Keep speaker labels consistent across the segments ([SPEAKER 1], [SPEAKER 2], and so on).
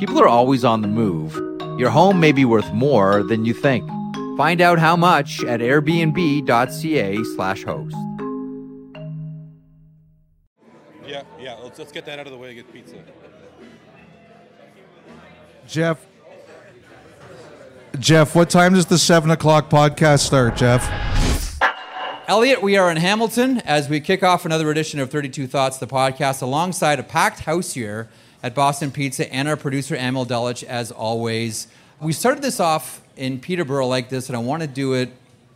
[SPEAKER 1] People are always on the move. Your home may be worth more than you think. Find out how much at airbnb.ca slash host.
[SPEAKER 2] Yeah, yeah. Let's, let's get that out of the way. To get pizza.
[SPEAKER 3] Jeff. Jeff, what time does the seven o'clock podcast start, Jeff?
[SPEAKER 1] Elliotte, we are in Hamilton as we kick off another edition of 32 Thoughts, the podcast, alongside a packed house here at Boston Pizza and our producer, Amil Delic, as always. We started this off in Peterborough like this, and I want to do it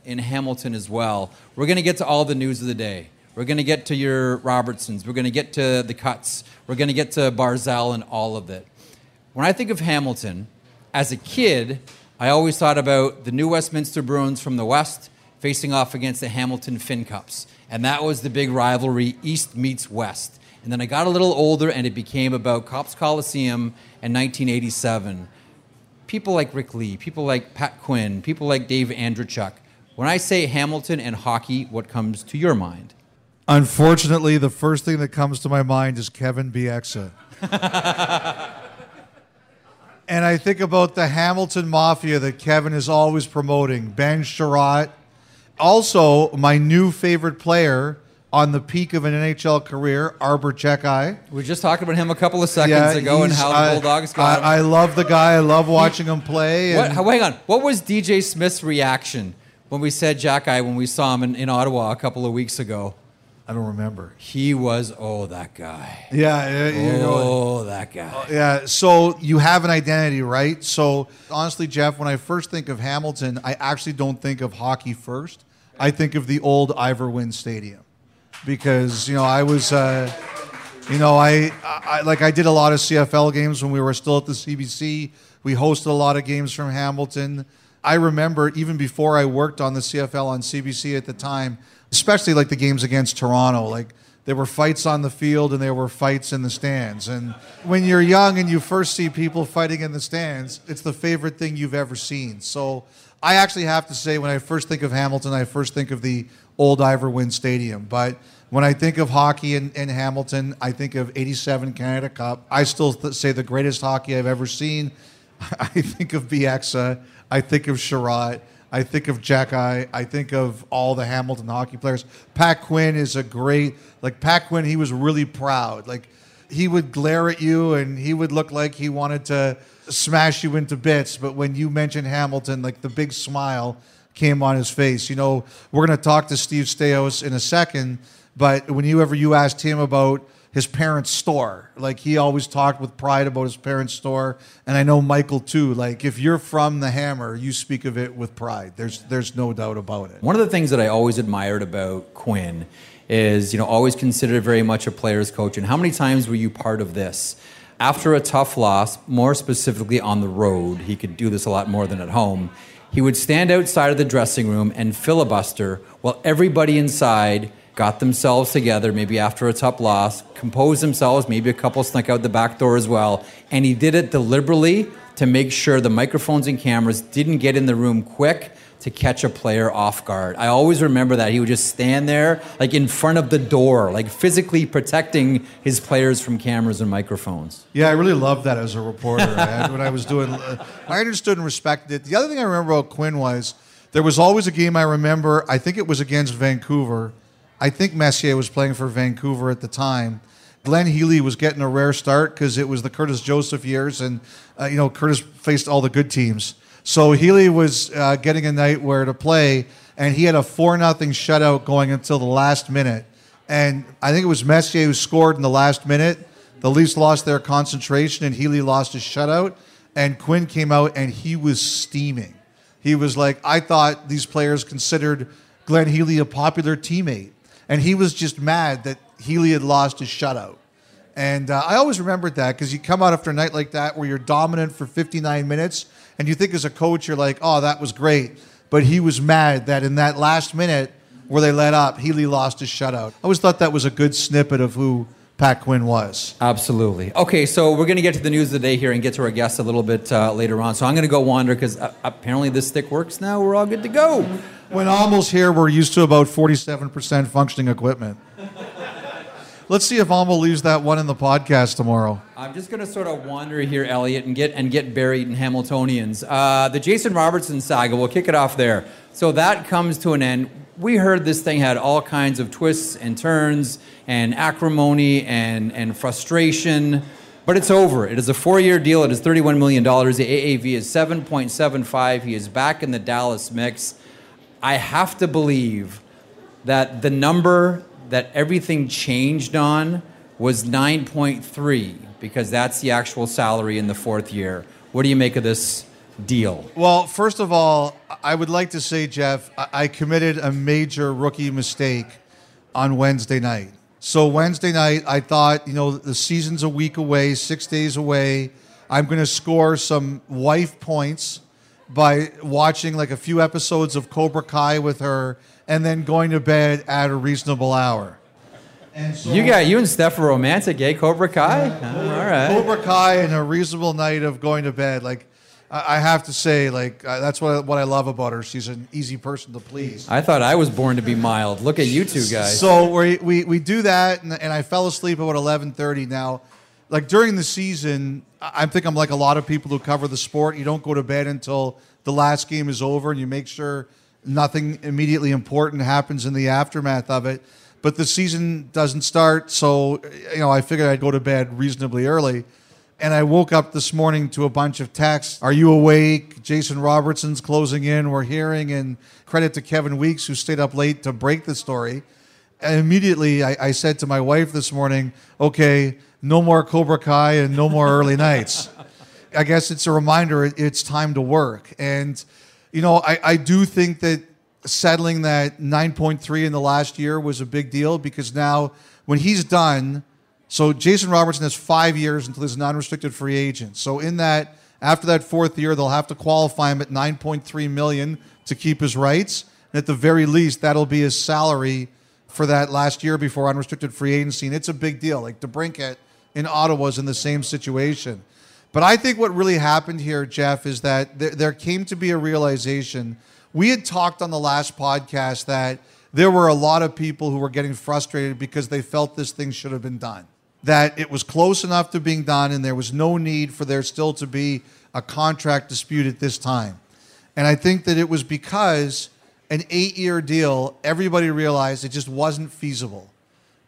[SPEAKER 1] in Hamilton as well. We're going to get to all the news of the day. We're going to get to your Robertsons. We're going to get to the cuts. We're going to get to Barzal and all of it. When I think of Hamilton, as a kid, I always thought about the new Westminster Bruins from the West facing off against the Hamilton Fincups. And that was the big rivalry, East meets West. And then I got a little older and it became about Copps Coliseum in 1987. People like Rick Lee, people like Pat Quinn, people like Dave Andreychuk. When I say Hamilton and hockey, what comes to your mind?
[SPEAKER 3] Unfortunately, the first thing that comes to my mind is Kevin Bieksa. and I think about the Hamilton Mafia that Kevin is always promoting Ben Chiarot. Also, my new favorite player on the peak of an NHL career, Arber Xhekaj.
[SPEAKER 1] We were just talking about him a couple of seconds ago and how the Bulldogs got him.
[SPEAKER 3] I, I love the guy. I love watching him play.
[SPEAKER 1] What, hang on. What was DJ Smith's reaction when we said Xhekaj when we saw him in, in Ottawa a couple of weeks ago?
[SPEAKER 3] I don't remember.
[SPEAKER 1] He was, oh, that guy.
[SPEAKER 3] Yeah, you know,
[SPEAKER 1] Oh, that guy.
[SPEAKER 3] Oh, yeah, so you have an identity, right? So honestly, Jeff, when I first think of Hamilton, I actually don't think of hockey first. I think of the old Ivor Wynne Stadium because you know I was, uh, you know, I, I like I did a lot of CFL games when we were still at the CBC. We hosted a lot of games from Hamilton. I remember even before I worked on the CFL on CBC at the time, especially like the games against Toronto, like there were fights on the field and there were fights in the stands. And when you're young and you first see people fighting in the stands, it's the favorite thing you've ever seen. So I actually have to say, when I first think of Hamilton, I first think of the old Ivor Wynne Stadium. But when I think of hockey in, in Hamilton, I think of 87 Canada Cup. I still th- say the greatest hockey I've ever seen. I think of Bieksa. I think of Chiarot. I think of Xhekaj. I think of all the Hamilton hockey players. Pat Quinn is a great, like Pat Quinn, he was really proud. Like he would glare at you and he would look like he wanted to smash you into bits. But when you mentioned Hamilton, like the big smile came on his face. You know, we're going to talk to Steve Staios in a second, but when you ever you asked him about his parents' store, like he always talked with pride about his parents' store, and I know Michael too. Like if you're from the Hammer, you speak of it with pride. There's there's no doubt about it.
[SPEAKER 1] One of the things that I always admired about Quinn is, you know, always considered very much a player's coach. And how many times were you part of this? After a tough loss, more specifically on the road, he could do this a lot more than at home. He would stand outside of the dressing room and filibuster while everybody inside got themselves together, maybe after a tough loss, composed themselves, maybe a couple snuck out the back door as well. And he did it deliberately to make sure the microphones and cameras didn't get in the room quick to catch a player off guard. I always remember that. He would just stand there, like in front of the door, like physically protecting his players from cameras and microphones.
[SPEAKER 3] Yeah, I really loved that as a reporter. man, when I was doing, uh, I understood and respected it. The other thing I remember about Quinn was there was always a game I remember. I think it was against Vancouver. I think Messier was playing for Vancouver at the time. Glenn Healy was getting a rare start because it was the Curtis Joseph years, and uh, you know Curtis faced all the good teams. So Healy was uh, getting a night where to play, and he had a four nothing shutout going until the last minute. And I think it was Messier who scored in the last minute. The Leafs lost their concentration, and Healy lost his shutout. And Quinn came out, and he was steaming. He was like, I thought these players considered Glenn Healy a popular teammate, and he was just mad that Healy had lost his shutout. And uh, I always remembered that because you come out after a night like that where you're dominant for 59 minutes, and you think as a coach, you're like, oh, that was great. But he was mad that in that last minute where they let up, Healy lost his shutout. I always thought that was a good snippet of who Pat Quinn was.
[SPEAKER 4] Absolutely. Okay, so we're going to get to the news of the day here and get to our guests a little bit uh, later on. So I'm going to go wander because uh, apparently this stick works now. We're all good to go.
[SPEAKER 3] When almost here, we're used to about 47% functioning equipment. Let's see if Almo leaves that one in the podcast tomorrow.
[SPEAKER 4] I'm just going to sort of wander here, Elliotte, and get and get buried in Hamiltonians. Uh, the Jason Robertson saga. We'll kick it off there. So that comes to an end. We heard this thing had all kinds of twists and turns and acrimony and and frustration, but it's over. It is a four-year deal. It is 31 million dollars. The AAV is 7.75. He is back in the Dallas mix. I have to believe that the number that everything changed on was 9.3 because that's the actual salary in the fourth year. What do you make of this deal?
[SPEAKER 3] Well, first of all, I would like to say, Jeff, I committed a major rookie mistake on Wednesday night. So, Wednesday night, I thought, you know, the season's a week away, six days away. I'm going to score some wife points by watching like a few episodes of Cobra Kai with her and then going to bed at a reasonable hour.
[SPEAKER 4] So, you got you and Steph are romantic, eh? Cobra Kai.
[SPEAKER 3] Uh, all right. Cobra Kai and a reasonable night of going to bed. Like I, I have to say, like uh, that's what what I love about her. She's an easy person to please.
[SPEAKER 4] I thought I was born to be mild. Look at you two guys.
[SPEAKER 3] So we we, we do that, and, and I fell asleep about eleven thirty. Now, like during the season, I think I'm like a lot of people who cover the sport. You don't go to bed until the last game is over, and you make sure nothing immediately important happens in the aftermath of it. But the season doesn't start, so you know I figured I'd go to bed reasonably early. And I woke up this morning to a bunch of texts. Are you awake? Jason Robertson's closing in. We're hearing, and credit to Kevin Weeks who stayed up late to break the story. And immediately, I, I said to my wife this morning, "Okay, no more Cobra Kai and no more early nights." I guess it's a reminder it's time to work. And you know, I, I do think that settling that 9.3 in the last year was a big deal because now when he's done, so Jason Robertson has five years until he's a non-restricted free agent. So in that, after that fourth year, they'll have to qualify him at 9.3 million to keep his rights. And at the very least, that'll be his salary for that last year before unrestricted free agency. And it's a big deal. Like DeBrincat in Ottawa is in the same situation. But I think what really happened here, Jeff, is that there, there came to be a realization. We had talked on the last podcast that there were a lot of people who were getting frustrated because they felt this thing should have been done. That it was close enough to being done and there was no need for there still to be a contract dispute at this time. And I think that it was because an eight year deal, everybody realized it just wasn't feasible.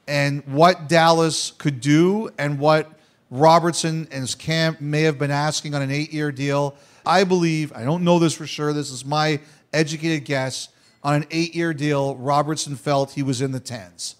[SPEAKER 3] And what Dallas could do and what Robertson and his camp may have been asking on an eight year deal. I believe, I don't know this for sure, this is my educated guess. On an eight year deal, Robertson felt he was in the tens.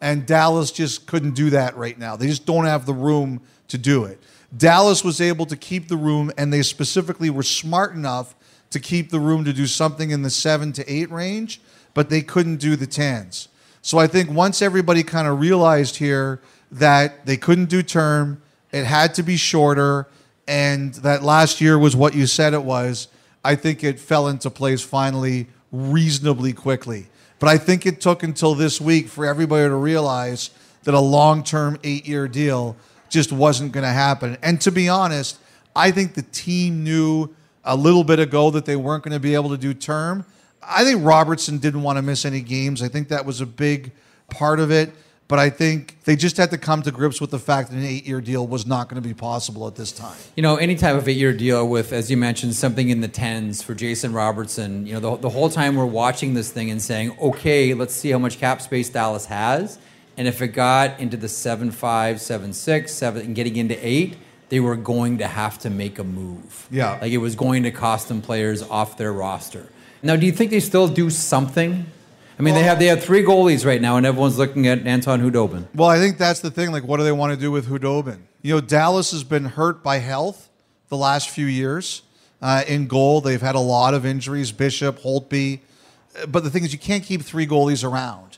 [SPEAKER 3] And Dallas just couldn't do that right now. They just don't have the room to do it. Dallas was able to keep the room, and they specifically were smart enough to keep the room to do something in the seven to eight range, but they couldn't do the tens. So I think once everybody kind of realized here that they couldn't do term, it had to be shorter, and that last year was what you said it was. I think it fell into place finally reasonably quickly. But I think it took until this week for everybody to realize that a long term eight year deal just wasn't going to happen. And to be honest, I think the team knew a little bit ago that they weren't going to be able to do term. I think Robertson didn't want to miss any games. I think that was a big part of it. But I think they just had to come to grips with the fact that an eight year deal was not going to be possible at this time.
[SPEAKER 4] You know, any type of eight year deal with, as you mentioned, something in the tens for Jason Robertson, you know, the, the whole time we're watching this thing and saying, okay, let's see how much cap space Dallas has. And if it got into the 7 5, 7 6, 7, and getting into eight, they were going to have to make a move.
[SPEAKER 3] Yeah.
[SPEAKER 4] Like it was going to cost them players off their roster. Now, do you think they still do something? I mean, they have they have three goalies right now, and everyone's looking at Anton Khudobin.
[SPEAKER 3] Well, I think that's the thing. Like, what do they want to do with Khudobin? You know, Dallas has been hurt by health the last few years. Uh, in goal, they've had a lot of injuries Bishop, Holtby. But the thing is, you can't keep three goalies around.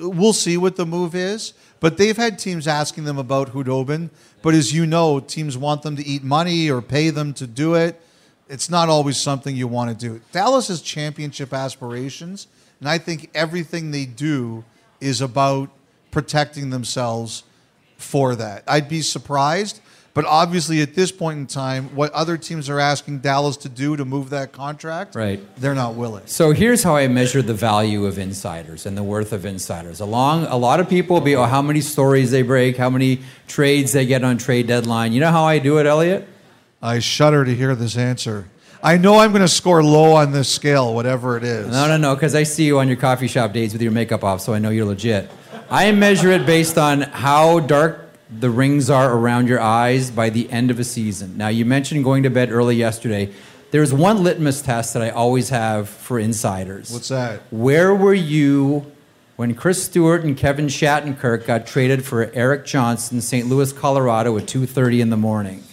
[SPEAKER 3] We'll see what the move is. But they've had teams asking them about Khudobin. But as you know, teams want them to eat money or pay them to do it. It's not always something you want to do. Dallas has championship aspirations. And I think everything they do is about protecting themselves for that. I'd be surprised, but obviously at this point in time, what other teams are asking Dallas to do to move that contract,
[SPEAKER 4] Right.
[SPEAKER 3] they're not willing.
[SPEAKER 4] So here's how I measure the value of insiders and the worth of insiders. Along, a lot of people will be, oh, how many stories they break, how many trades they get on trade deadline. You know how I do it, Elliotte?
[SPEAKER 3] I shudder to hear this answer. I know I'm going to score low on this scale, whatever it is.
[SPEAKER 4] No, no, no, because I see you on your coffee shop dates with your makeup off, so I know you're legit. I measure it based on how dark the rings are around your eyes by the end of a season. Now, you mentioned going to bed early yesterday. There's one litmus test that I always have for insiders.
[SPEAKER 3] What's that?
[SPEAKER 4] Where were you when Chris Stewart and Kevin Shattenkirk got traded for Erik Johnson, St. Louis, Colorado at 2:30 in the morning?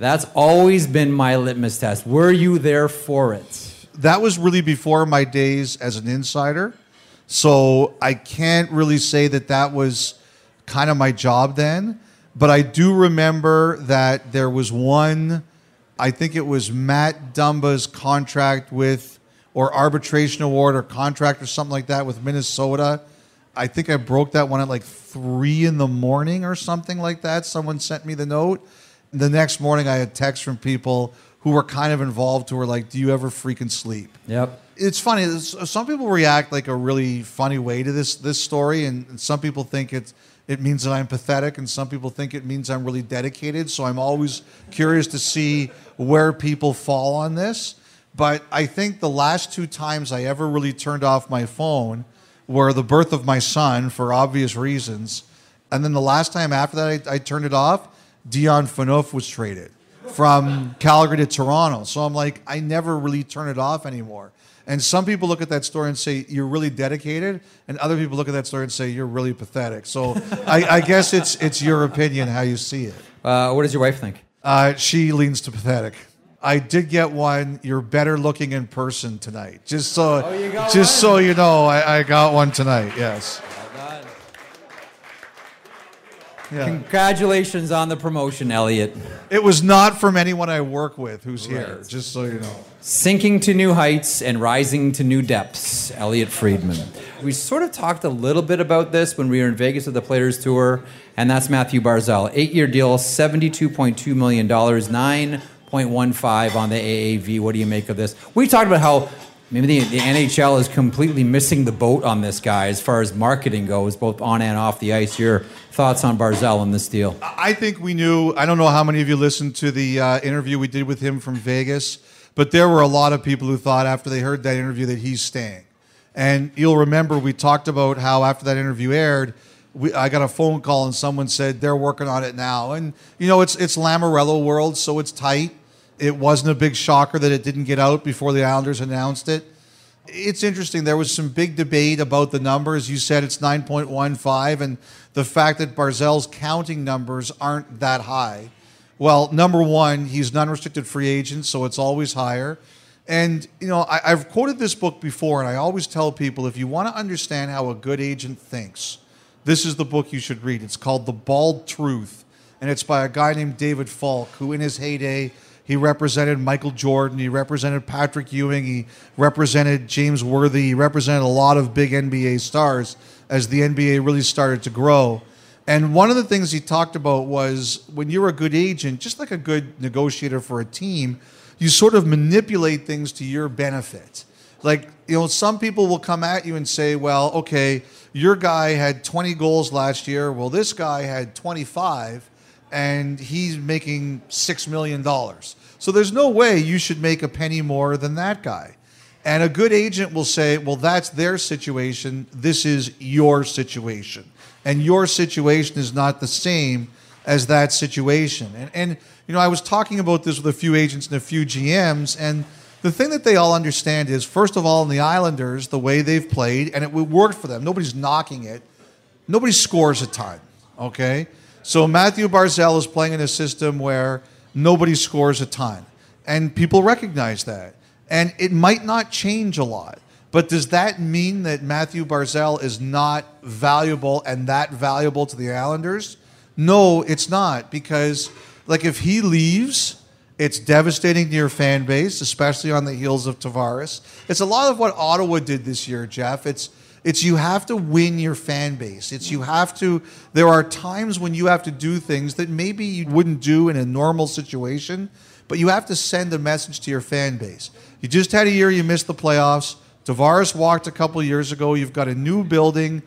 [SPEAKER 4] That's always been my litmus test. Were you there for it?
[SPEAKER 3] that was really before my days as an insider. So I can't really say that that was kind of my job then. But I do remember that there was one, I think it was Matt Dumba's contract with, or arbitration award or contract or something like that with Minnesota. I think I broke that one at like three in the morning or something like that. Someone sent me the note. The next morning, I had texts from people who were kind of involved who were like, Do you ever freaking sleep?
[SPEAKER 4] Yep.
[SPEAKER 3] It's funny. Uh, some people react like a really funny way to this this story, and, and some people think it's it means that I'm pathetic, and some people think it means I'm really dedicated. So I'm always curious to see where people fall on this. But I think the last two times I ever really turned off my phone were the birth of my son for obvious reasons, and then the last time after that I, I turned it off. Dion Phaneuf was traded from Calgary to Toronto. So I'm like, I never really turn it off anymore. And some people look at that story and say, you're really dedicated. And other people look at that story and say, you're really pathetic. So I, I guess it's, it's your opinion how you see it.
[SPEAKER 4] Uh, what does your wife think?
[SPEAKER 3] Uh, she leans to pathetic. I did get one. You're better looking in person tonight. Just so,
[SPEAKER 4] Oh, you
[SPEAKER 3] just
[SPEAKER 4] one?
[SPEAKER 3] so you know, I, I got one tonight. Yes. Yeah.
[SPEAKER 4] Congratulations on the promotion, Elliotte.
[SPEAKER 3] It was not from anyone I work with who's here. Just so you know.
[SPEAKER 4] Sinking to new heights and rising to new depths, Elliotte Friedman. We sort of talked a little bit about this when we were in Vegas at the Players Tour, and that's Mathew Barzal. Eight year deal, $72.2 million, 9.15 on the AAV. What do you make of this? We talked about how maybe the, the NHL is completely missing the boat on this guy as far as marketing goes, both on and off the ice. Your thoughts on Barzal in this deal?
[SPEAKER 3] I think we knew. I don't know how many of you listened to the uh, interview we did with him from Vegas, but there were a lot of people who thought after they heard that interview that he's staying. And you'll remember we talked about how after that interview aired, we, I got a phone call and someone said they're working on it now. And you know, it's it's Lamoriello world, so it's tight. It wasn't a big shocker that it didn't get out before the Islanders announced it. It's interesting. There was some big debate about the numbers. You said it's 9.15, and the fact that Barzal's counting numbers aren't that high. Well, number one, he's an unrestricted free agent, so it's always higher. And, you know, I, I've quoted this book before, and I always tell people if you want to understand how a good agent thinks, this is the book you should read. It's called The Bald Truth, and it's by a guy named David Falk, who in his heyday, he represented Michael Jordan, he represented Patrick Ewing, he represented James Worthy, he represented a lot of big NBA stars as the NBA really started to grow. And one of the things he talked about was when you're a good agent, just like a good negotiator for a team, you sort of manipulate things to your benefit. Like, you know, some people will come at you and say, well, okay, your guy had 20 goals last year. Well, this guy had 25 and he's making $6 million. So there's no way you should make a penny more than that guy. And a good agent will say, well, that's their situation. This is your situation. And your situation is not the same as that situation. And, and you know, I was talking about this with a few agents and a few GMs, and the thing that they all understand is, first of all, in the Islanders, the way they've played, and it worked for them. Nobody's knocking it. Nobody scores a ton. Okay, so Mathew Barzal is playing in a system where nobody scores a ton, and people recognize that. And it might not change a lot. But does that mean that Mathew Barzal is not valuable and that valuable to the Islanders? No, it's not because like if he leaves, it's devastating to your fan base, especially on the heels of Tavares. It's a lot of what Ottawa did this year, Jeff. It's it's you have to win your fan base. It's you have to there are times when you have to do things that maybe you wouldn't do in a normal situation, but you have to send a message to your fan base. You just had a year you missed the playoffs. Tavares walked a couple years ago. You've got a new building.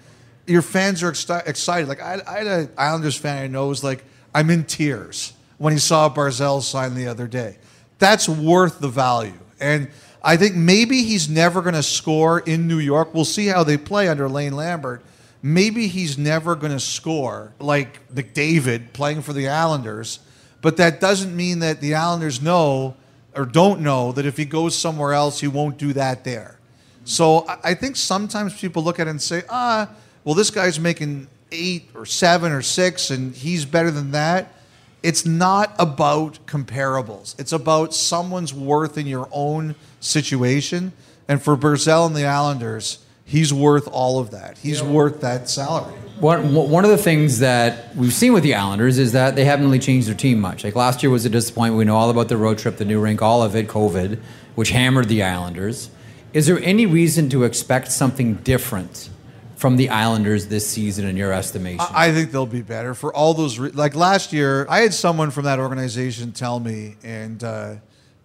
[SPEAKER 3] Your fans are exci- excited. Like I, I had an Islanders fan I know was like, I'm in tears when he saw Barzal sign the other day. That's worth the value. And I think maybe he's never going to score in New York. We'll see how they play under Lane Lambert. Maybe he's never going to score like McDavid playing for the Islanders. But that doesn't mean that the Islanders know or don't know that if he goes somewhere else, he won't do that there. So I think sometimes people look at it and say, ah, well, this guy's making eight or seven or six, and he's better than that. It's not about comparables. It's about someone's worth in your own situation. And for Barzal and the Islanders, he's worth all of that. He's worth that salary.
[SPEAKER 4] One, one of the things that we've seen with the Islanders is that they haven't really changed their team much. Like last year was a disappointment. We know all about the road trip, the new rink, all of it, COVID, which hammered the Islanders. Is there any reason to expect something different from the Islanders this season, in your estimation?
[SPEAKER 3] I think they'll be better for all those. Re- like last year, I had someone from that organization tell me, and uh,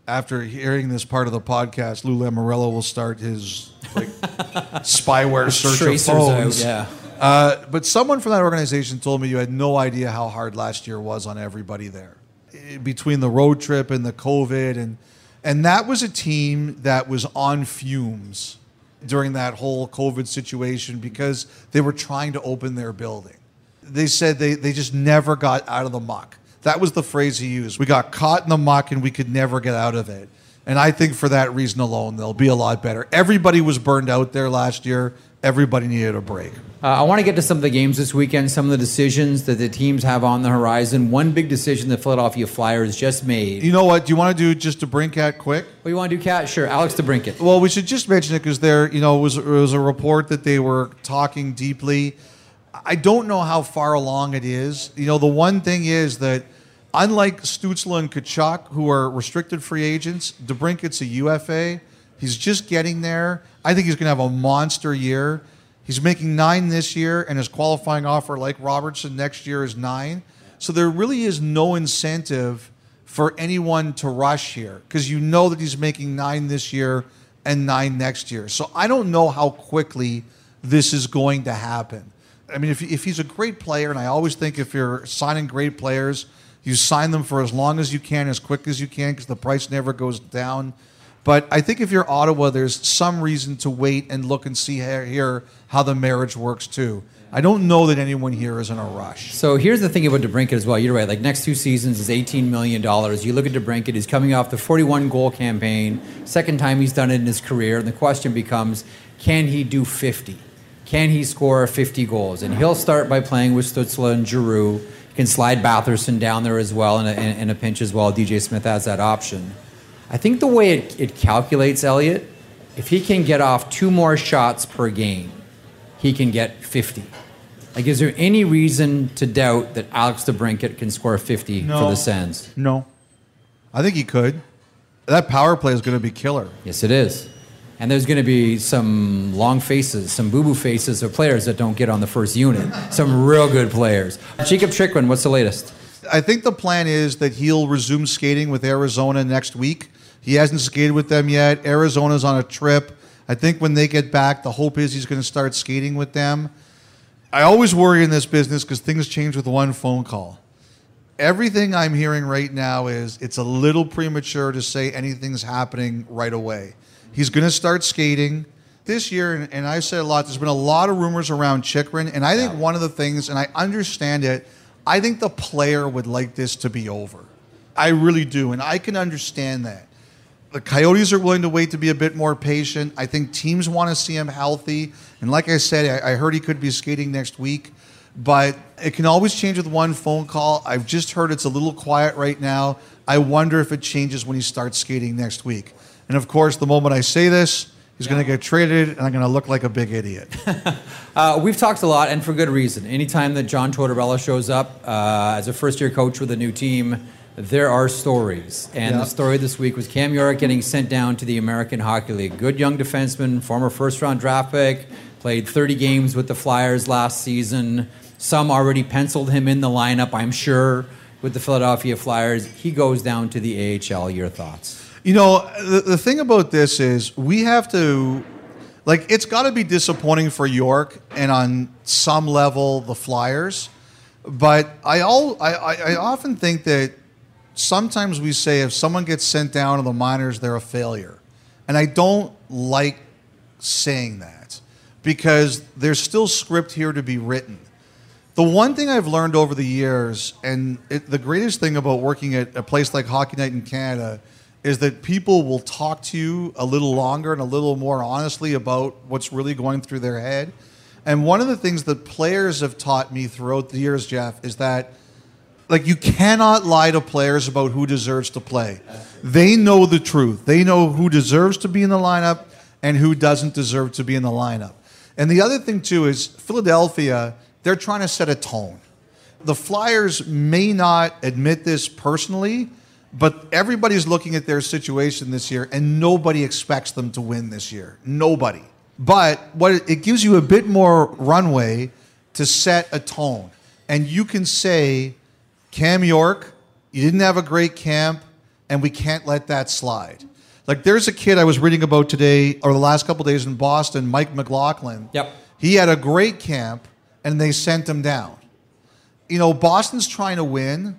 [SPEAKER 3] after hearing this part of the podcast, Lou Lamoriello will start his like spyware search of
[SPEAKER 4] Tracers out,
[SPEAKER 3] phones.
[SPEAKER 4] yeah.
[SPEAKER 3] Uh, but someone from that organization told me you had no idea how hard last year was on everybody there, Eh, between the road trip and the COVID, and and that was a team that was on fumes during that whole COVID situation because they were trying to open their building. They said they, they just never got out of the muck. That was the phrase he used. We got caught in the muck and we could never get out of it. And I think for that reason alone, they'll be a lot better. Everybody was burned out there last year. Everybody needed a break.
[SPEAKER 4] Uh, I want to get to some of the games this weekend, some of the decisions that the teams have on the horizon. One big decision the Philadelphia Flyers just made.
[SPEAKER 3] You know what? Do you want to do just a Brinkat quick?
[SPEAKER 4] What you want to do, Cat? Sure, Alex DeBrincat.
[SPEAKER 3] Well, we should just mention it because there, you know, was it was a report that they were talking deeply. I don't know how far along it is. You know, the one thing is that unlike Stützle and Tkachuk, who are restricted free agents, DeBrincat's a UFA. He's just getting there. I think he's going to have a monster year. He's making nine this year, and his qualifying offer, like Robertson, next year is nine. So there really is no incentive for anyone to rush here because you know that he's making nine this year and nine next year. So I don't know how quickly this is going to happen. I mean, if, if he's a great player, and I always think if you're signing great players, you sign them for as long as you can, as quick as you can, because the price never goes down. But I think if you're Ottawa, there's some reason to wait and look and see here, how the marriage works too. I don't know that anyone here is in a rush.
[SPEAKER 4] So here's the thing about DeBrincat as well. You're right. Like next two seasons is 18 million dollars. You look at DeBrincat; he's coming off the 41 goal campaign, second time he's done it in his career, and the question becomes, can he do 50? Can he score 50 goals? And he'll start by playing with Stützle and Giroux. Can slide Batherson down there as well in a, in, a pinch as well. DJ Smith has that option. I think the way it, it calculates Elliotte, if he can get off two more shots per game, he can get 50. Like, is there any reason to doubt that Alex DeBrincat can score 50 for the Sens?
[SPEAKER 3] No. I think he could. That power play is going to be killer.
[SPEAKER 4] Yes, it is. And there's going to be some long faces, some boo boo faces of players that don't get on the first unit. Some real good players. Jakob Chychrun, what's the latest?
[SPEAKER 3] I think the plan is that he'll resume skating with Arizona next week. He hasn't skated with them yet. Arizona's on a trip. I think when they get back, the hope is he's going to start skating with them. I always worry in this business because things change with one phone call. Everything I'm hearing right now is it's a little premature to say anything's happening right away. He's going to start skating this year, and, and I've said a lot. There's been a lot of rumors around Chychrun, and I think one of the things, and I understand it, I think the player would like this to be over. I really do, and I can understand that. The Coyotes are willing to wait to be a bit more patient. I think teams want to see him healthy. And like I said, I, I heard he could be skating next week, but it can always change with one phone call. I've just heard it's a little quiet right now. I wonder if it changes when he starts skating next week. And of course, the moment I say this, he's going to get traded, and I'm going to look like a big idiot.
[SPEAKER 4] Uh, we've talked a lot, and for good reason. Anytime that John Tortorella shows up uh, as a first year coach with a new team, there are stories. And
[SPEAKER 3] Yeah.
[SPEAKER 4] the story this week was Cam York getting sent down to the American Hockey League. Good young defenseman, former first round draft pick, played 30 games with the Flyers last season. Some already penciled him in the lineup, I'm sure, with the Philadelphia Flyers. He goes down to the AHL. Your thoughts?
[SPEAKER 3] You know, the, the thing about this is we have to, like, it's got to be disappointing for York and on some level the Flyers. But I, all, I, I, I often think that sometimes we say if someone gets sent down to the minors, they're a failure. And I don't like saying that because there's still script here to be written. The one thing I've learned over the years, and it, the greatest thing about working at a place like Hockey Night in Canada, is that people will talk to you a little longer and a little more honestly about what's really going through their head. And one of the things that players have taught me throughout the years, Jeff, is that like you cannot lie to players about who deserves to play. They know the truth. They know who deserves to be in the lineup and who doesn't deserve to be in the lineup. And the other thing too is Philadelphia, they're trying to set a tone. The Flyers may not admit this personally, but everybody's looking at their situation this year and nobody expects them to win this year. Nobody. But what it, it gives you a bit more runway to set a tone. And you can say, Cam York, you didn't have a great camp, and we can't let that slide. Like there's a kid I was reading about today or the last couple days in Boston, Mike McLaughlin.
[SPEAKER 4] Yep.
[SPEAKER 3] He had a great camp, and they sent him down. You know, Boston's trying to win,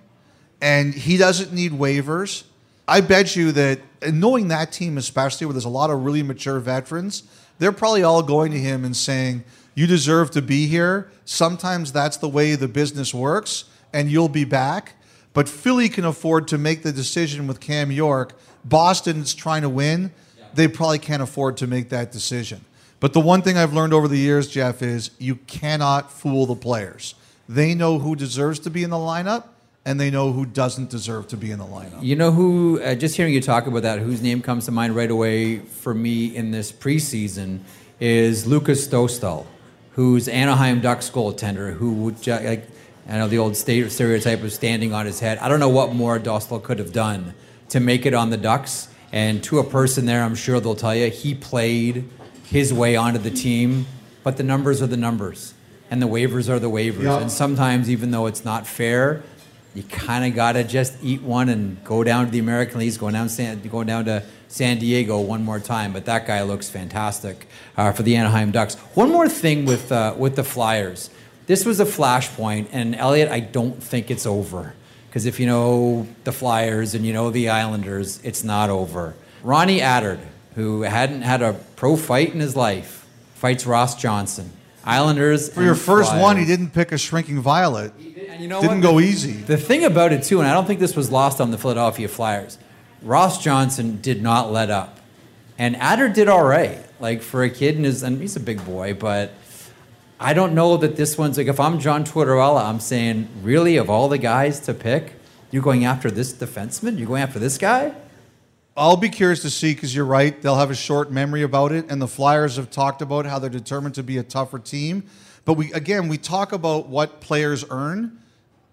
[SPEAKER 3] and he doesn't need waivers. I bet you that, knowing that team especially, where there's a lot of really mature veterans, they're probably all going to him and saying, "You deserve to be here." Sometimes that's the way the business works, and you'll be back. But Philly can afford to make the decision with Cam York. Boston's trying to win. They probably can't afford to make that decision. But the one thing I've learned over the years, Jeff, is you cannot fool the players. They know who deserves to be in the lineup, and they know who doesn't deserve to be in the lineup.
[SPEAKER 4] You know who? Uh, just hearing you talk about that, whose name comes to mind right away for me in this preseason is Lucas Dostal, who's Anaheim Ducks goaltender. Who would like? I know the old stereotype of standing on his head. I don't know what more Dostal could have done to make it on the Ducks. And to a person there, I'm sure they'll tell you he played his way onto the team. But the numbers are the numbers, and the waivers are the waivers.
[SPEAKER 3] Yeah.
[SPEAKER 4] And sometimes, even though it's not fair, you kind of got to just eat one and go down to the American Leagues, going down, San, going down to San Diego one more time. But that guy looks fantastic uh, for the Anaheim Ducks. One more thing with, uh, with the Flyers. This was a flashpoint, and Elliotte, I don't think it's over. Because if you know the Flyers and you know the Islanders, it's not over. Ronnie Attard, who hadn't had a pro fight in his life, fights Ross Johnson. Islanders.
[SPEAKER 3] For your first
[SPEAKER 4] Flyers.
[SPEAKER 3] one, he didn't pick a shrinking violet.
[SPEAKER 4] And you know
[SPEAKER 3] Didn't
[SPEAKER 4] what?
[SPEAKER 3] go easy.
[SPEAKER 4] The thing about it too, and I don't think this was lost on the Philadelphia Flyers, Ross Johnson did not let up, and Attard did all right. Like for a kid, in his, and he's a big boy, but I don't know that this one's like. If I'm John Tortorella, I'm saying, really, of all the guys to pick, you're going after this defenseman. You're going after this guy.
[SPEAKER 3] I'll be curious to see because you're right. They'll have a short memory about it, and the Flyers have talked about how they're determined to be a tougher team. But we again, we talk about what players earn.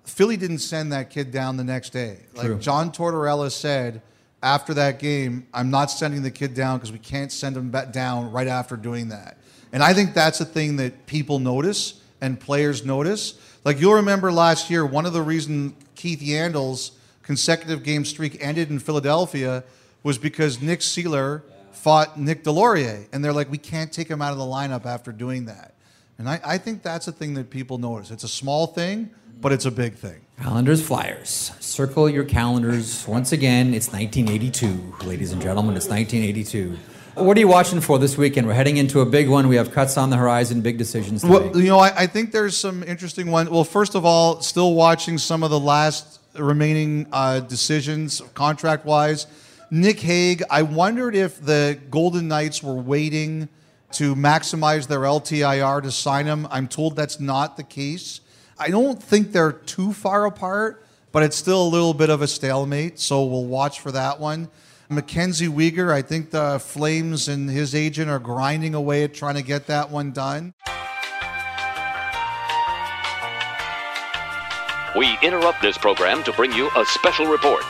[SPEAKER 3] Philly didn't send that kid down the next day. Like
[SPEAKER 4] True.
[SPEAKER 3] John Tortorella said after that game, I'm not sending the kid down because we can't send him back down right after doing that. And I think that's a thing that people notice and players notice. Like you'll remember last year, one of the reasons Keith Yandle's consecutive game streak ended in Philadelphia was because Nick Seeler fought Nick Deslauriers. And they're like, we can't take him out of the lineup after doing that. And I, I think that's a thing that people notice. It's a small thing, but it's a big thing.
[SPEAKER 4] Calendars, Flyers. Circle your calendars. Once again, it's 1982, ladies and gentlemen. It's 1982. What are you watching for this weekend? We're heading into a big one. We have cuts on the horizon, big decisions to
[SPEAKER 3] Well,
[SPEAKER 4] make.
[SPEAKER 3] you know, I, I think there's some interesting ones. Well, first of all, still watching some of the last remaining uh, decisions contract wise. Nick Hague, I wondered if the Golden Knights were waiting to maximize their LTIR to sign him. I'm told that's not the case. I don't think they're too far apart, but it's still a little bit of a stalemate. So we'll watch for that one. Mackenzie Weegar, I think the Flames and his agent are grinding away at trying to get that one done.
[SPEAKER 5] We interrupt this program to bring you a special report.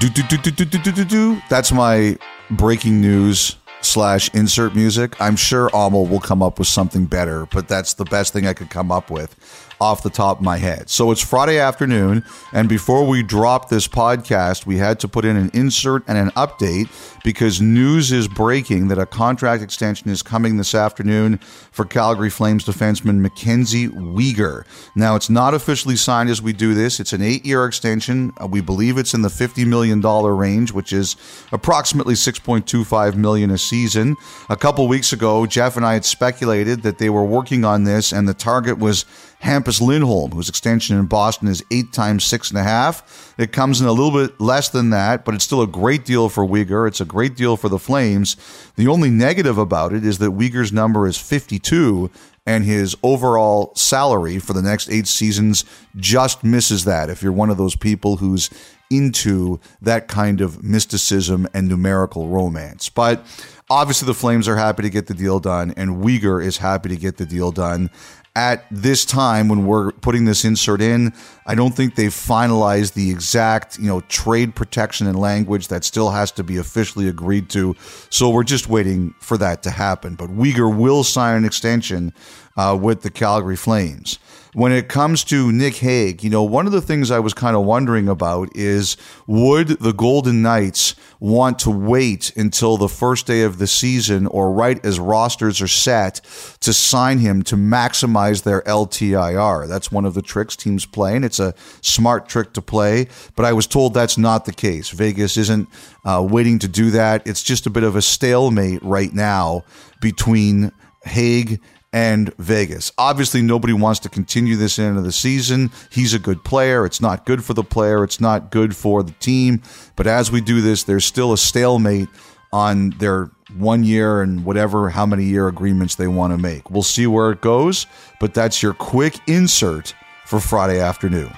[SPEAKER 6] Do, do, do, do, do, do, do, do. That's my breaking news slash insert music. I'm sure Amil will come up with something better, but that's the best thing I could come up with off the top of my head. So it's Friday afternoon, and before we drop this podcast, we had to put in an insert and an update because news is breaking that a contract extension is coming this afternoon for Calgary Flames defenseman Mackenzie Weegar. Now, it's not officially signed as we do this. It's an eight-year extension. Uh, we believe it's in the $50 million range, which is approximately 6.25 million a season. A couple weeks ago, Jeff and I had speculated that they were working on this, and the target was Hampus Lindholm, whose extension in Boston is eight times six and a half. It comes in a little bit less than that, but it's still a great deal for Weegar. It's a great deal for the Flames. The only negative about it is that Weegar's number is 52, and his overall salary for the next eight seasons just misses that. If you're one of those people who's into that kind of mysticism and numerical romance. But obviously, the Flames are happy to get the deal done, and Weegar is happy to get the deal done at this time when we're putting this insert in i don't think they've finalized the exact you know trade protection and language that still has to be officially agreed to. So we're just waiting for that to happen. But Weegar will sign an extension uh, with the calgary flames when it comes to Nick Hague, you know, one of the things I was kind of wondering about is would the Golden Knights want to wait until the first day of the season or right as rosters are set to sign him to maximize their LTIR? That's one of the tricks teams play, and it's a smart trick to play, but I was told that's not the case. Vegas isn't uh, waiting to do that. It's just a bit of a stalemate right now between Hague and Vegas. Obviously, nobody wants to continue this end of the season. He's a good player. It's not good for the player. It's not good for the team. But as we do this, there's still a stalemate on their one year and whatever, how many year agreements they want to make. We'll see where it goes, but that's your quick insert for Friday afternoon.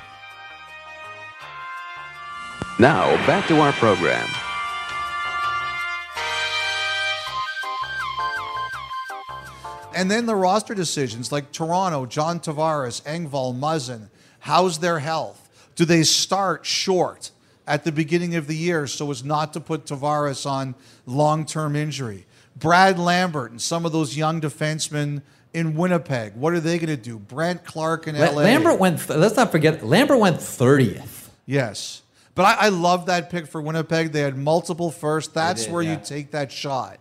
[SPEAKER 5] Now, back to our program.
[SPEAKER 3] And then the roster decisions like Toronto, John Tavares, Engvall, Muzzin. How's their health? Do they start short at the beginning of the year so as not to put Tavares on long term injury? Brad Lambert and some of those young defensemen in Winnipeg, what are they going to do? Brandt Clarke in
[SPEAKER 4] La-
[SPEAKER 3] LA.
[SPEAKER 4] Lambert went. Let's not forget. Lambert went thirtieth.
[SPEAKER 3] Yes. But I, I love that pick for Winnipeg. They had multiple first. That's
[SPEAKER 4] did,
[SPEAKER 3] where
[SPEAKER 4] yeah.
[SPEAKER 3] you take that shot.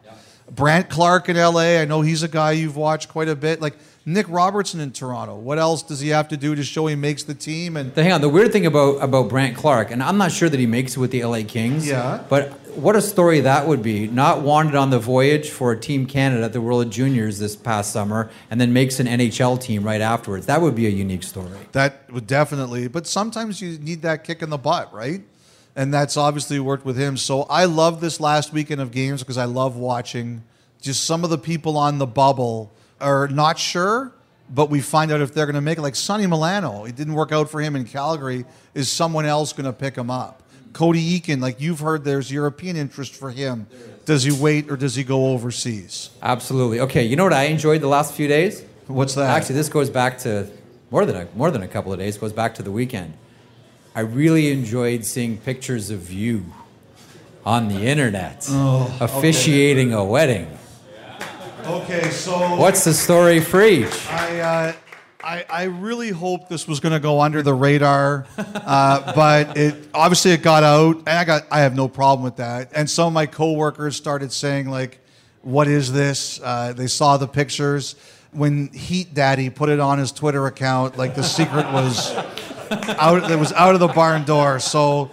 [SPEAKER 3] Brandt Clarke in LA. I know he's a guy you've watched quite a bit. Like Nick Robertson in Toronto. What else does he have to do to show he makes the team? And
[SPEAKER 4] Hang on. The weird thing about about Brandt Clarke, and I'm not sure that he makes it with the LA Kings.
[SPEAKER 3] Yeah.
[SPEAKER 4] But what a story that would be. Not wanted on the voyage for Team Canada at the World Juniors this past summer, and then makes an NHL team right afterwards. That would be a unique story.
[SPEAKER 3] that would definitely. But sometimes you need that kick in the butt, right? And that's obviously worked with him. So I love this last weekend of games because I love watching just some of the people on the bubble are not sure, but we find out if they're going to make it. Like Sonny Milano, it didn't work out for him in Calgary. Is someone else going to pick him up? Cody Eakin, like you've heard, there's European interest for him. Does he wait or does he go overseas?
[SPEAKER 4] Absolutely. Okay. You know what I enjoyed the last few days?
[SPEAKER 3] What's that?
[SPEAKER 4] Actually, this goes back to more than a, more than a couple of days. Goes back to the weekend. I really enjoyed seeing pictures of you on the internet
[SPEAKER 3] Oh,
[SPEAKER 4] officiating a wedding.
[SPEAKER 3] okay, so
[SPEAKER 4] What's the story for each?
[SPEAKER 3] I, uh, I, I really hoped this was going to go under the radar, uh, but it obviously it got out, and I got I have no problem with that. And some of my coworkers started saying like, "What is this?" Uh, they saw the pictures when Heat Daddy put it on his Twitter account. Like the secret was out. It was out of the barn door. So,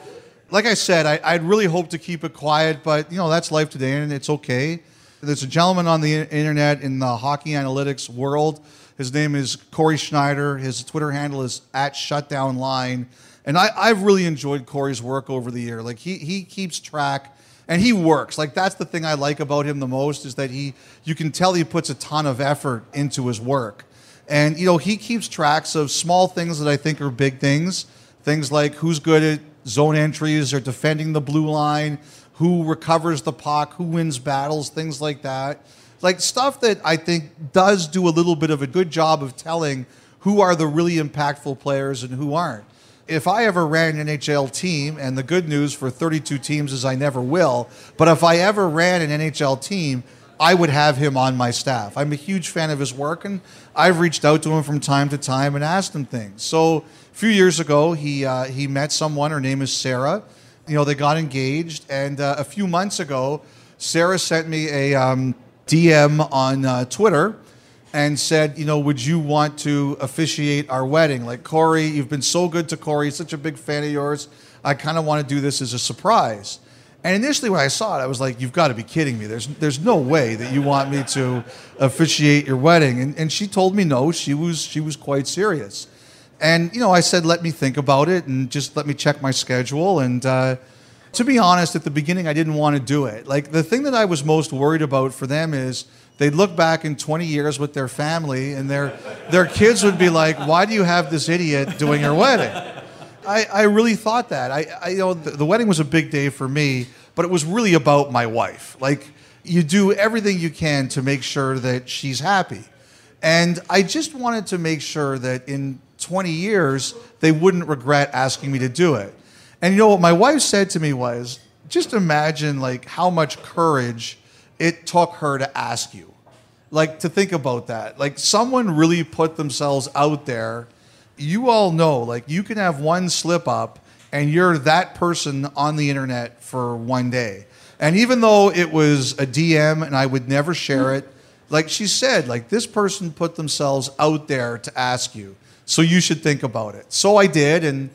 [SPEAKER 3] like I said, I, I'd really hope to keep it quiet, but you know that's life today, and it's okay. There's a gentleman on the internet in the hockey analytics world. His name is Corey Sznajder. His Twitter handle is at Shutdown Line, and And I, I've really enjoyed Corey's work over the year. Like he he keeps track and he works. Like that's the thing I like about him the most is that he you can tell he puts a ton of effort into his work. And you know, he keeps tracks of small things that I think are big things. Things like who's good at zone entries or defending the blue line, who recovers the puck, who wins battles, things like that. Like stuff that I think does do a little bit of a good job of telling who are the really impactful players and who aren't. If I ever ran an NHL team, and the good news for 32 teams is I never will, but if I ever ran an NHL team, I would have him on my staff. I'm a huge fan of his work, and I've reached out to him from time to time and asked him things. So a few years ago, he uh, he met someone. Her name is Sarah. You know, they got engaged, and uh, a few months ago, Sarah sent me a um, DM on uh, Twitter and said, you know, would you want to officiate our wedding? Like, Corey, you've been so good to Corey, such a big fan of yours. I kind of want to do this as a surprise. And initially, when I saw it, I was like, you've got to be kidding me. There's, there's no way that you want me to officiate your wedding. And, and she told me no, she was, she was quite serious. And, you know, I said, let me think about it and just let me check my schedule. And uh, to be honest, at the beginning, I didn't want to do it. Like, the thing that I was most worried about for them is, they'd look back in 20 years with their family and their, their kids would be like, why do you have this idiot doing your wedding? I, I really thought that. I, I you know, the, the wedding was a big day for me, but it was really about my wife. Like, you do everything you can to make sure that she's happy. And I just wanted to make sure that in 20 years, they wouldn't regret asking me to do it. And you know what my wife said to me was, just imagine like how much courage it took her to ask you. Like to think about that. Like someone really put themselves out there. You all know, like you can have one slip up and you're that person on the internet for one day. And even though it was a DM and I would never share it, like she said, like this person put themselves out there to ask you. So you should think about it. So I did and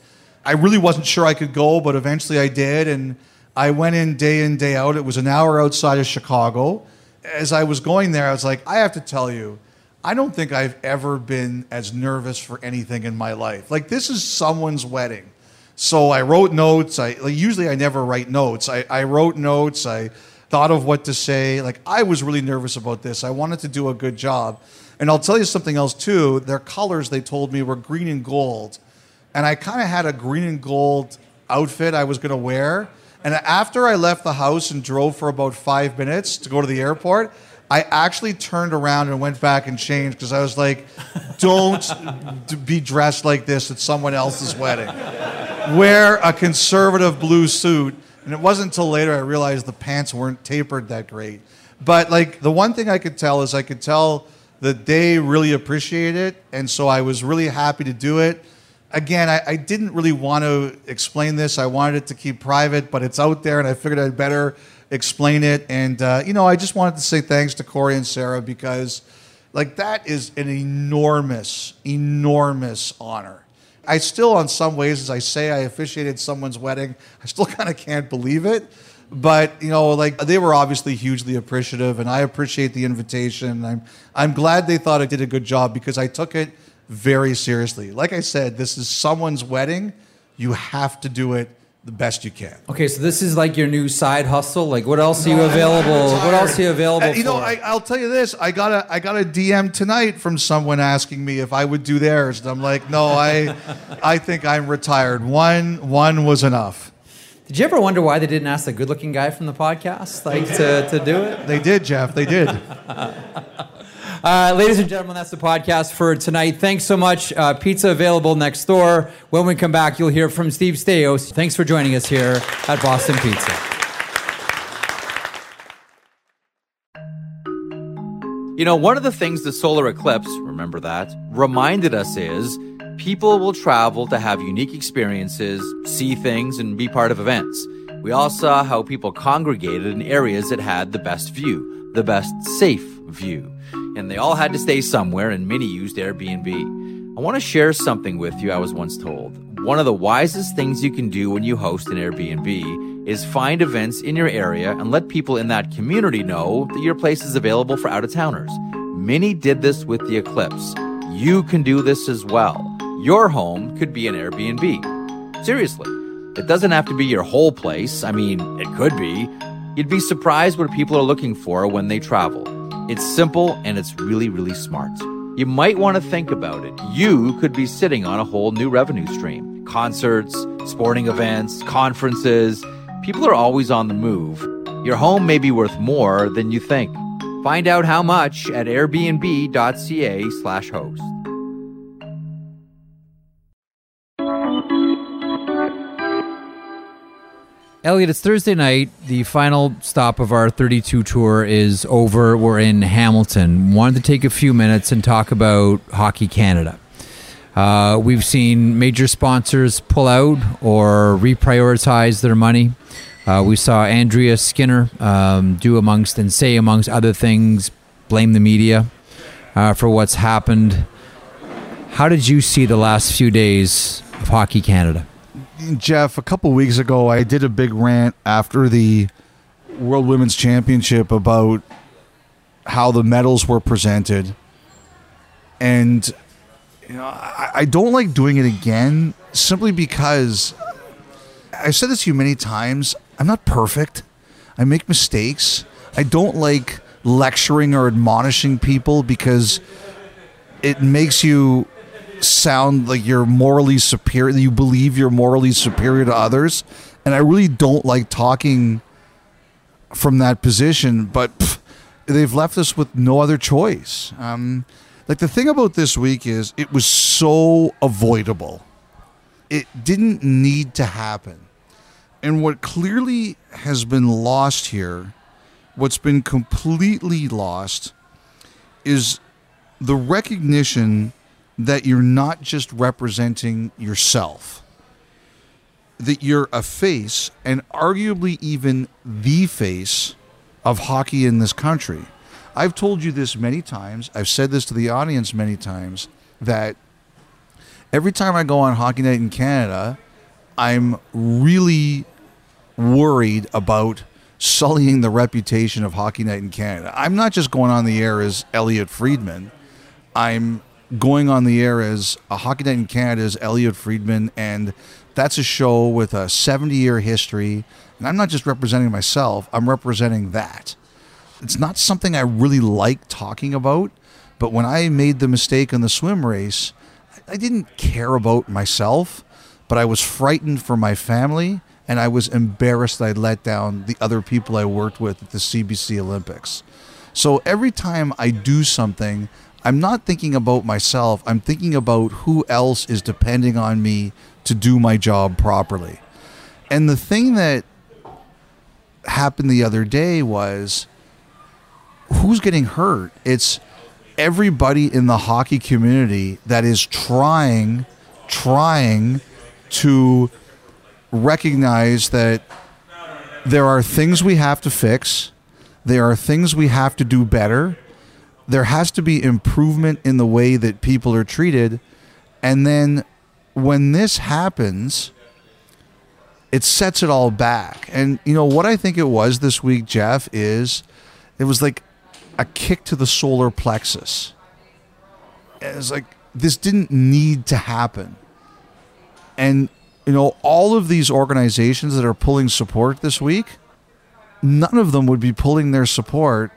[SPEAKER 3] I really wasn't sure I could go, but eventually I did and I went in day in, day out. It was an hour outside of Chicago. As I was going there, I was like, I have to tell you, I don't think I've ever been as nervous for anything in my life. Like, this is someone's wedding. So I wrote notes. I like, usually I never write notes. I, I wrote notes. I thought of what to say. Like I was really nervous about this. I wanted to do a good job. And I'll tell you something else too. Their colors they told me were green and gold, and I kind of had a green and gold outfit I was going to wear. And after I left the house and drove for about five minutes to go to the airport, I actually turned around and went back and changed because I was like, don't be dressed like this at someone else's wedding. Wear a conservative blue suit. And it wasn't until later I realized the pants weren't tapered that great. But like the one thing I could tell is I could tell that they really appreciated it. And so I was really happy to do it. Again, I, I didn't really want to explain this. I wanted it to keep private, but it's out there and I figured I'd better explain it. And, uh, you know, I just wanted to say thanks to Corey and Sarah because, like, that is an enormous, enormous honor. I still, on some ways, as I say, I officiated someone's wedding. I still kind of can't believe it. But you know, like they were obviously hugely appreciative, and I appreciate the invitation. I'm I'm glad they thought I did a good job because I took it very seriously. Like I said, this is someone's wedding. You have to do it the best you can.
[SPEAKER 4] Okay, so this is like your new side hustle. Like, what else are you available? What else are you available
[SPEAKER 3] you know,
[SPEAKER 4] for?
[SPEAKER 3] I, I'll tell you this. I got a I got a DM tonight from someone asking me if I would do theirs, and I'm like, no, I I think I'm retired. One one was enough.
[SPEAKER 4] Did you ever wonder why they didn't ask the good-looking guy from the podcast, like to, to do it?
[SPEAKER 3] They did, Jeff. They did.
[SPEAKER 4] Uh, ladies and gentlemen, that's the podcast for tonight. Thanks so much. Uh, pizza available next door. When we come back, you'll hear from Steve Staios. Thanks for joining us here at Boston Pizza.
[SPEAKER 1] You know, one of the things the solar eclipse, remember that, reminded us is people will travel to have unique experiences, see things, and be part of events. We all saw how people congregated in areas that had the best view, the best safe view. And they all had to stay somewhere, and many used Airbnb. I want to share something with you I was once told. One of the wisest things you can do when you host an Airbnb is find events in your area and let people in that community know that your place is available for out of towners. Many did this with the eclipse. You can do this as well. Your home could be an Airbnb. Seriously. It doesn't have to be your whole place. I mean, it could be. You'd be surprised what people are looking for when they travel. It's simple and it's really, really smart. You might want to think about it. You could be sitting on a whole new revenue stream. Concerts, sporting events, conferences. People are always on the move. Your home may be worth more than you think. Find out how much at airbnb.ca slash host.
[SPEAKER 4] Elliotte, it's Thursday night. The final stop of our 32 tour is over. We're in Hamilton. Wanted to take a few minutes and talk about Hockey Canada. Uh, we've seen major sponsors pull out or reprioritize their money. Uh, we saw Andrea Skinner um, do amongst and say amongst other things, blame the media uh, for what's happened. How did you see the last few days of Hockey Canada?
[SPEAKER 3] Jeff, a couple weeks ago, I did a big rant after the World Women's Championship about how the medals were presented. And you know, I, I don't like doing it again simply because I've said this to you many times. I'm not perfect. I make mistakes. I don't like lecturing or admonishing people because it makes you sound like you're morally superior, you believe you're morally superior to others. And I really don't like talking from that position, but pff, they've left us with no other choice. Um, like the thing about this week is it was so avoidable. It didn't need to happen. And what clearly has been lost here, what's been completely lost, is the recognition that you're not just representing yourself, that you're a face and arguably even the face of hockey in this country. I've told you this many times, I've said this to the audience many times, that every time I go on Hockey Night in Canada, I'm really worried about sullying the reputation of Hockey Night in Canada. I'm not just going on the air as Elliotte Friedman. I'm going on the air as a Hockey Night in Canada as Elliotte Friedman, and that's a show with a 70 year history. And I'm not just representing myself, I'm representing that. It's not something I really like talking about, but when I made the mistake in the swim race, I didn't care about myself, but I was frightened for my family and I was embarrassed that I let down the other people I worked with at the CBC Olympics. So every time I do something, I'm not thinking about myself, I'm thinking about who else is depending on me to do my job properly. And the thing that happened the other day was who's getting hurt? It's everybody in the hockey community that is trying trying to recognize that there are things we have to fix, there are things we have to do better, there has to be improvement in the way that people are treated. And then when this happens, it sets it all back. And, you know, what I think it was this week, Jeff, is it was like a kick to the solar plexus. It's like this didn't need to happen. And you know, all of these organizations that are pulling support this week, none of them would be pulling their support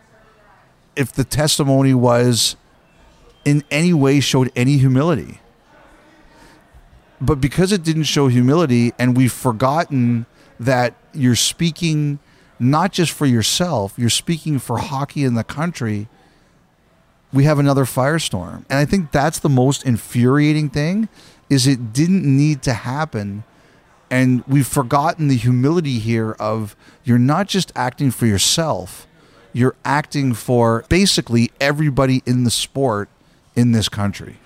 [SPEAKER 3] if the testimony was in any way showed any humility. But because it didn't show humility and we've forgotten that you're speaking not just for yourself, you're speaking for hockey in the country, we have another firestorm. And I think that's the most infuriating thing is it didn't need to happen and we've forgotten the humility here of you're not just acting for yourself you're acting for basically everybody in the sport in this country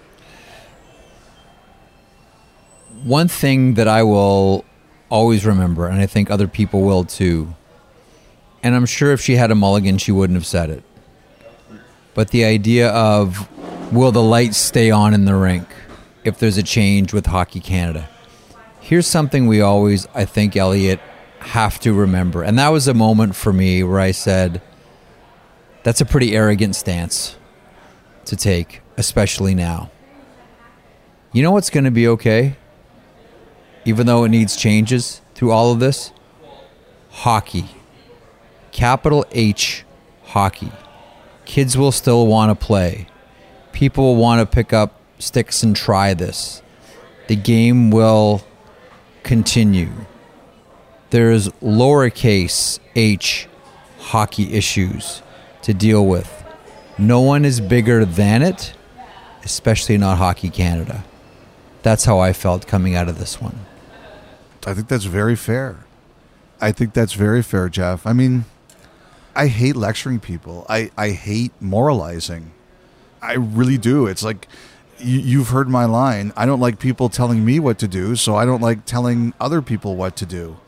[SPEAKER 4] One thing that I will always remember, and I think other people will too, and I'm sure if she had a mulligan, she wouldn't have said it. But the idea of will the lights stay on in the rink if there's a change with Hockey Canada? Here's something we always, I think, Elliotte, have to remember. And that was a moment for me where I said, that's a pretty arrogant stance to take, especially now. You know what's going to be okay? even though it needs changes through all of this, hockey. Capital H hockey. Kids will still want to play. People will want to pick up sticks and try this. The game will continue. There's lowercase h hockey issues to deal with. No one is bigger than it, especially not Hockey Canada. That's how I felt coming out of this one.
[SPEAKER 3] I think that's very fair. I think that's very fair, Jeff. I mean, I hate lecturing people. I, I hate moralizing. I really do. It's like you, you've heard my line. I don't like people telling me what to do, so I don't like telling other people what to do.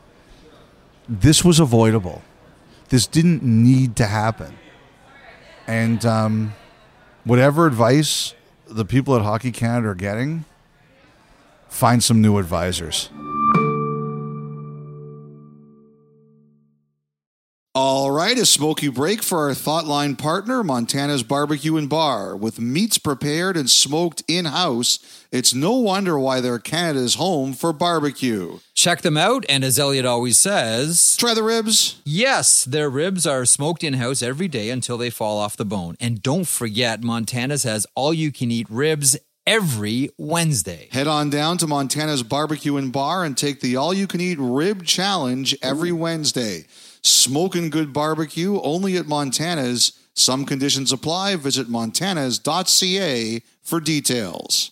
[SPEAKER 3] This was avoidable. This didn't need to happen. And um, whatever advice the people at Hockey Canada are getting, find some new advisors. All right, a smoky break for our Thoughtline partner, Montana's Barbecue and Bar. With meats prepared and smoked in house, it's no wonder why they're Canada's home for barbecue.
[SPEAKER 4] Check them out, and as Elliotte always says,
[SPEAKER 3] Try the ribs.
[SPEAKER 4] yes, their ribs are smoked in house every day until they fall off the bone. And don't forget, Montana's has all you can eat ribs every Wednesday.
[SPEAKER 3] Head on down to Montana's Barbecue and Bar and take the all you can eat rib challenge every Wednesday. Smoking good barbecue only at Montana's. Some conditions apply. Visit montanas.ca for details.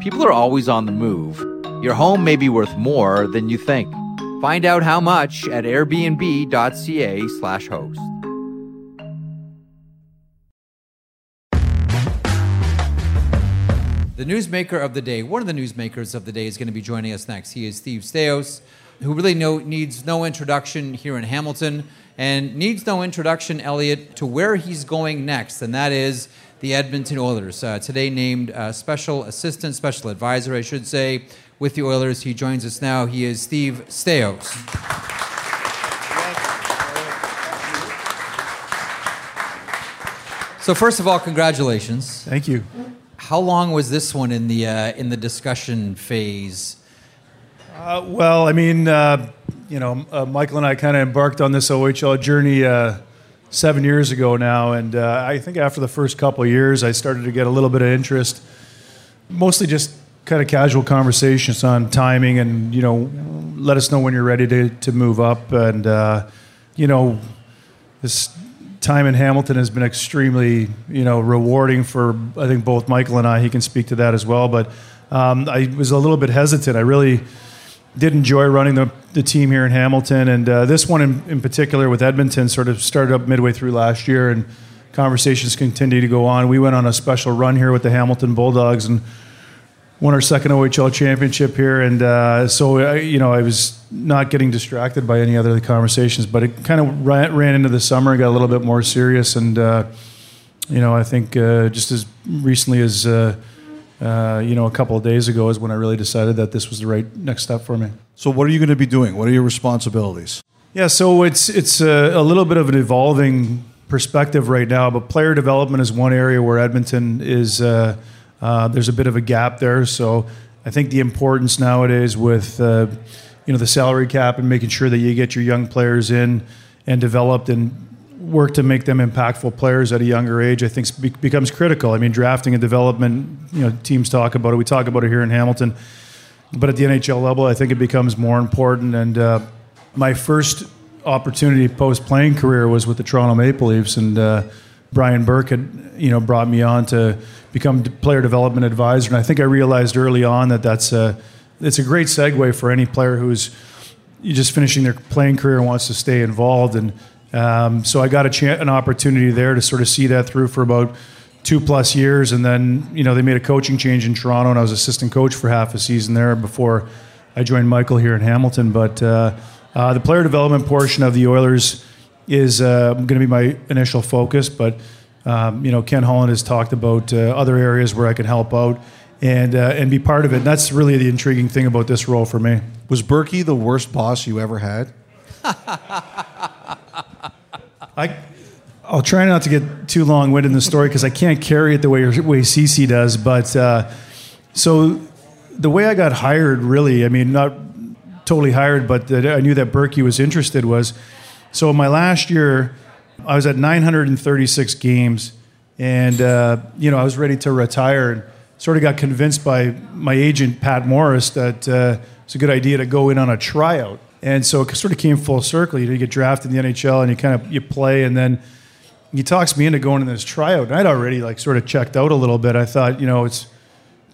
[SPEAKER 1] People are always on the move. Your home may be worth more than you think. Find out how much at airbnb.ca slash host.
[SPEAKER 4] The newsmaker of the day, one of the newsmakers of the day, is going to be joining us next. He is Steve Staios, who really no, needs no introduction here in Hamilton and needs no introduction, Elliotte, to where he's going next, and that is the Edmonton Oilers. Uh, today named uh, special assistant, special advisor, I should say, with the Oilers. He joins us now. He is Steve Staios. So first of all, congratulations.
[SPEAKER 7] Thank you.
[SPEAKER 4] How long was this one in the uh, in the discussion phase?
[SPEAKER 7] Uh, well, I mean, uh, you know, uh, Michael and I kind of embarked on this OHL journey uh, seven years ago now, and uh, I think after the first couple years, I started to get a little bit of interest, mostly just kind of casual conversations on timing, and you know, let us know when you're ready to to move up, and uh, you know, this time in Hamilton has been extremely, you know, rewarding for I think both Michael and I. He can speak to that as well, but um, I was a little bit hesitant. I really did enjoy running the, the team here in Hamilton, and uh, this one in, in particular with Edmonton sort of started up midway through last year, and conversations continue to go on. We went on a special run here with the Hamilton Bulldogs and won our second OHL championship here, and uh, so I, you know I was not getting distracted by any other conversations, but it kind of ran, ran into the summer, got a little bit more serious, and uh, you know I think uh, just as recently as uh, you know a couple of days ago is when I really decided that this was the right next step for me.
[SPEAKER 3] So, what are you going to be doing? What are your responsibilities?
[SPEAKER 7] Yeah, so it's it's a, a little bit of an evolving perspective right now, but player development is one area where Edmonton is. Uh, uh, there's a bit of a gap there, so I think the importance nowadays with uh, you know the salary cap and making sure that you get your young players in and developed and work to make them impactful players at a younger age, I think be- becomes critical. I mean, drafting and development, you know, teams talk about it. We talk about it here in Hamilton, but at the NHL level, I think it becomes more important. And uh, my first opportunity post playing career was with the Toronto Maple Leafs, and uh, Brian Burke had you know brought me on to become player development advisor. And I think I realized early on that that's a it's a great segue for any player who's just finishing their playing career and wants to stay involved. And um, so I got a chan an opportunity there to sort of see that through for about two plus years. And then, you know, they made a coaching change in Toronto and I was assistant coach for half a season there before I joined Michael here in Hamilton. But uh, uh, the player development portion of the Oilers is uh, going to be my initial focus. But, um, you know, Ken Holland has talked about uh, other areas where I can help out and, uh, and be part of it. And that's really the intriguing thing about this role for me.
[SPEAKER 3] Was Burkie the worst boss you ever had?
[SPEAKER 7] I, I'll try not to get too long winded in the story because I can't carry it the way way Cece does. But uh, so the way I got hired, really, I mean, not totally hired, but that I knew that Burkie was interested was. So my last year, I was at 936 games, and uh, you know I was ready to retire, and sort of got convinced by my agent Pat Morris that uh, it's a good idea to go in on a tryout. And so it sort of came full circle. You, know, you get drafted in the NHL, and you kind of you play, and then he talks me into going in this tryout. And I'd already like sort of checked out a little bit. I thought, you know, it's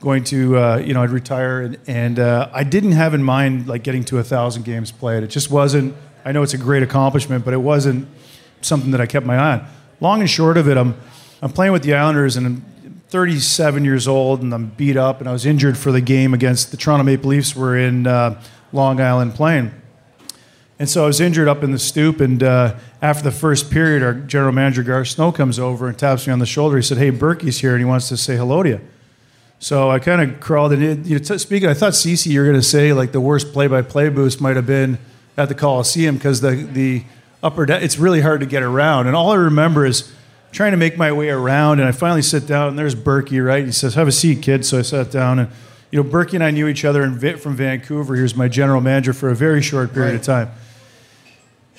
[SPEAKER 7] going to, uh, you know, I'd retire, and, and uh, I didn't have in mind like getting to a thousand games played. It just wasn't. I know it's a great accomplishment, but it wasn't something that I kept my eye on. Long and short of it, I'm I'm playing with the Islanders, and I'm 37 years old, and I'm beat up, and I was injured for the game against the Toronto Maple Leafs. We're in uh, Long Island playing. And so I was injured up in the stoop, and uh, after the first period, our general manager Garth Snow comes over and taps me on the shoulder. He said, "Hey, Burkie's here, and he wants to say hello to you." So I kind of crawled in. You know, t- speaking, I thought Cece, you were going to say like the worst play-by-play boost might have been at the Coliseum because the the upper deck, it's really hard to get around. And all I remember is trying to make my way around, and I finally sit down, and there's Burkie, right? He says, "Have a seat, kid." So I sat down, and you know, Burkie and I knew each other in, from Vancouver. He was my general manager for a very short period of time.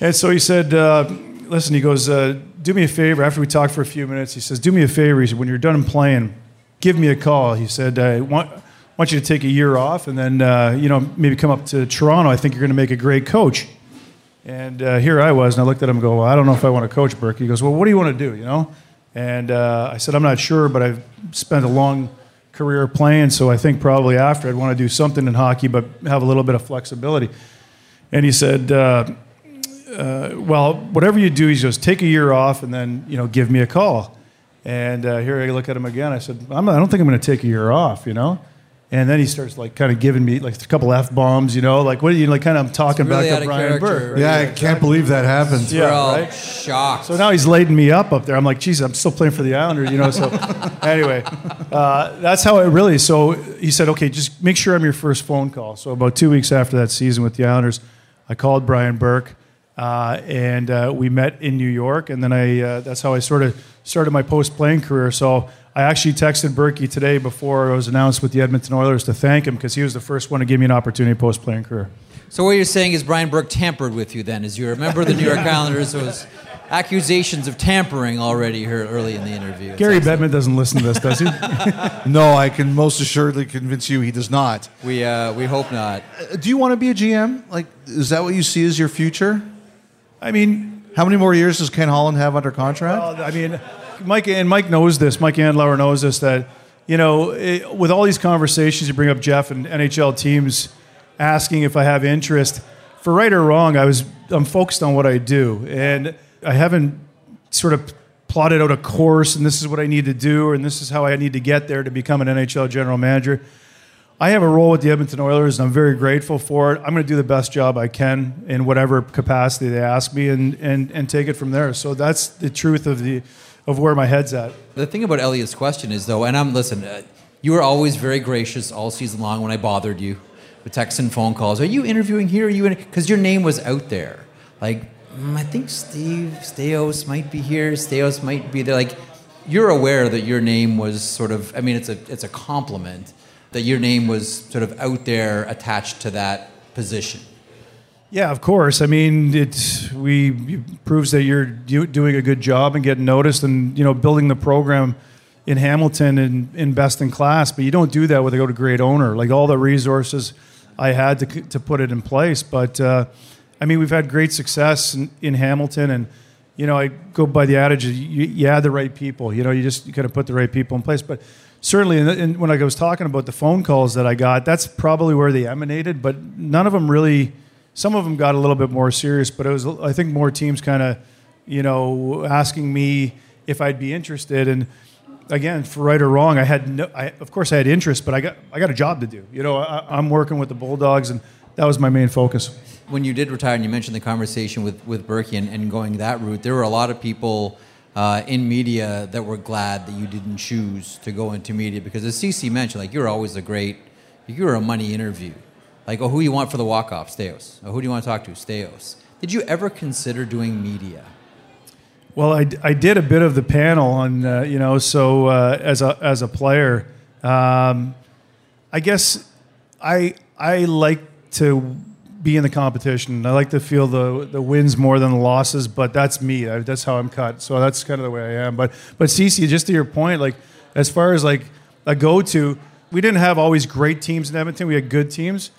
[SPEAKER 7] And so he said, uh, listen, he goes, uh, do me a favor. After we talked for a few minutes, he says, do me a favor. He said, when you're done playing, give me a call. He said, I want, want you to take a year off and then, uh, you know, maybe come up to Toronto. I think you're going to make a great coach. And uh, here I was, and I looked at him and go, well, I don't know if I want to coach Burke. He goes, well, what do you want to do, you know? And uh, I said, I'm not sure, but I've spent a long career playing, so I think probably after I'd want to do something in hockey, but have a little bit of flexibility. And he said, uh, well, whatever you do, he goes, take a year off and then, you know, give me a call. And uh, here I look at him again. I said, I'm, I don't think I'm going to take a year off, you know? And then he starts like kind of giving me like a couple F bombs, you know, like what are you like kind of talking
[SPEAKER 4] really
[SPEAKER 7] back to Brian Burke.
[SPEAKER 4] right?
[SPEAKER 3] Yeah, I can't believe that happened.
[SPEAKER 7] Yeah,
[SPEAKER 4] We're all
[SPEAKER 7] right?
[SPEAKER 4] shocked.
[SPEAKER 7] So now he's laden me up up there. I'm like, geez, I'm still playing for the Islanders, you know. So anyway, uh, that's how it really. So he said, okay, just make sure I'm your first phone call. So about two weeks after that season with the Islanders, I called Brian Burke, uh, and uh, we met in New York, and then I. Uh, that's how I sort of started my post playing career. So. I actually texted Burkie today before it was announced with the Edmonton Oilers to thank him because he was the first one to give me an opportunity post playing career.
[SPEAKER 4] So what you're saying is Brian Burke tampered with you then, as you're a member of the New York Islanders. Was accusations of tampering already here early in the interview. It's
[SPEAKER 7] Gary
[SPEAKER 4] excellent.
[SPEAKER 7] Bettman doesn't listen to this, does he?
[SPEAKER 3] No, I can most assuredly convince you he does not.
[SPEAKER 4] We uh, we hope not.
[SPEAKER 3] Uh, Do you want to be a GM? Like, is that what you see as your future?
[SPEAKER 7] I mean,
[SPEAKER 3] How many more years does Ken Holland have under contract?
[SPEAKER 7] I mean, Mike and Mike knows this. Mike Andlauer knows this. That you know, it, with all these conversations, you bring up Jeff and NHL teams asking if I have interest. For right or wrong, I was I'm focused on what I do, and I haven't sort of plotted out a course, and this is what I need to do, and this is how I need to get there to become an NHL general manager. I have a role with the Edmonton Oilers, and I'm very grateful for it. I'm going to do the best job I can in whatever capacity they ask me, and, and, and take it from there. So that's the truth of the of where my head's at.
[SPEAKER 4] The thing about Elliotte's question is though, and I'm listen, uh, you were always very gracious all season long when I bothered you with texts and phone calls. Are you interviewing here? Are you? Because your name was out there. Like mm, I think Steve Staios might be here. Staios might be there. Like you're aware that your name was sort of. I mean, it's a it's a compliment that your name was sort of out there attached to that position.
[SPEAKER 7] Yeah, of course. I mean, it we it proves that you're do, doing a good job and getting noticed, and you know, building the program in Hamilton and in best in class. But you don't do that with a go to great owner. Like all the resources I had to to put it in place, but. Uh, I mean, we've had great success in, in Hamilton, and you know, I go by the adage: you, you the right people. You know, you just you kind of put the right people in place. But certainly, and, when I was talking about the phone calls that I got, that's probably where they emanated. But none of them really. Some of them got a little bit more serious, but it was I think more teams kind of, you know, asking me if I'd be interested and again, for right or wrong, I had no, I, of course I had interest, but I got I got a job to do. You know, I, I'm working with the Bulldogs, and that was my main focus.
[SPEAKER 4] When you did retire, and you mentioned the conversation with with Burkie and, and going that route, there were a lot of people. Uh, in media, that were glad that you didn't choose to go into media because, as CC mentioned, like you're always a great, you're a money interview. Like, oh, who you want for the walk off? Staios. Oh, who do you want to talk to? Staios. Did you ever consider doing media?
[SPEAKER 7] Well, I, I did a bit of the panel on, uh, you know, so uh, as, a, as a player, um, I guess I, I like to be in the competition. I like to feel the, the wins more than the losses, but that's me. I, that's how I'm cut. So that's kind of the way I am. But, but Cece, just to your point, like, as far as like a go to, we didn't have always great teams in Edmonton. We had good teams.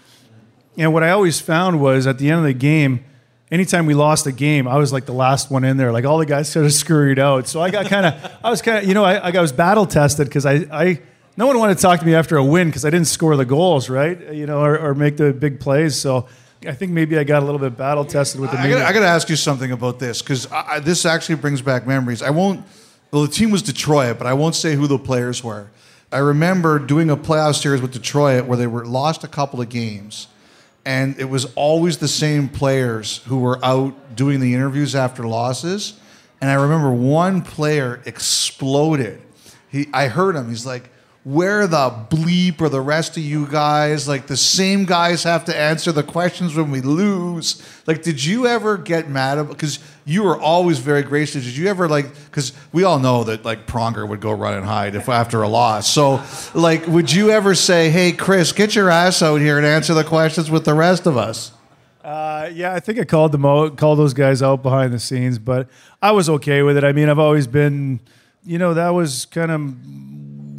[SPEAKER 7] And what I always found was at the end of the game, anytime we lost a game, I was like the last one in there. Like all the guys sort of scurried out. So I got kind of, I was kind of, you know, I, I was battle tested because I, I, no one wanted to talk to me after a win because I didn't score the goals, right? You know, or, or, make the big plays. So I think maybe I got a little bit battle tested with the.
[SPEAKER 3] I got to ask you something about this because this actually brings back memories. I won't. Well, the team was Detroit, but I won't say who the players were. I remember doing a playoff series with Detroit where they were lost a couple of games and it was always the same players who were out doing the interviews after losses. And I remember one player exploded. He, I heard him. He's like, where the bleep are the rest of you guys? Like the same guys have to answer the questions when we lose. Like, did you ever get mad? Because you were always very gracious. Did you ever like? Because we all know that like Pronger would go run and hide if after a loss. So, like, would you ever say, "Hey, Chris, get your ass out here and answer the questions with the rest of us"?
[SPEAKER 7] Uh, yeah, I think I called them out, called those guys out behind the scenes, but I was okay with it. I mean, I've always been, you know, that was kind of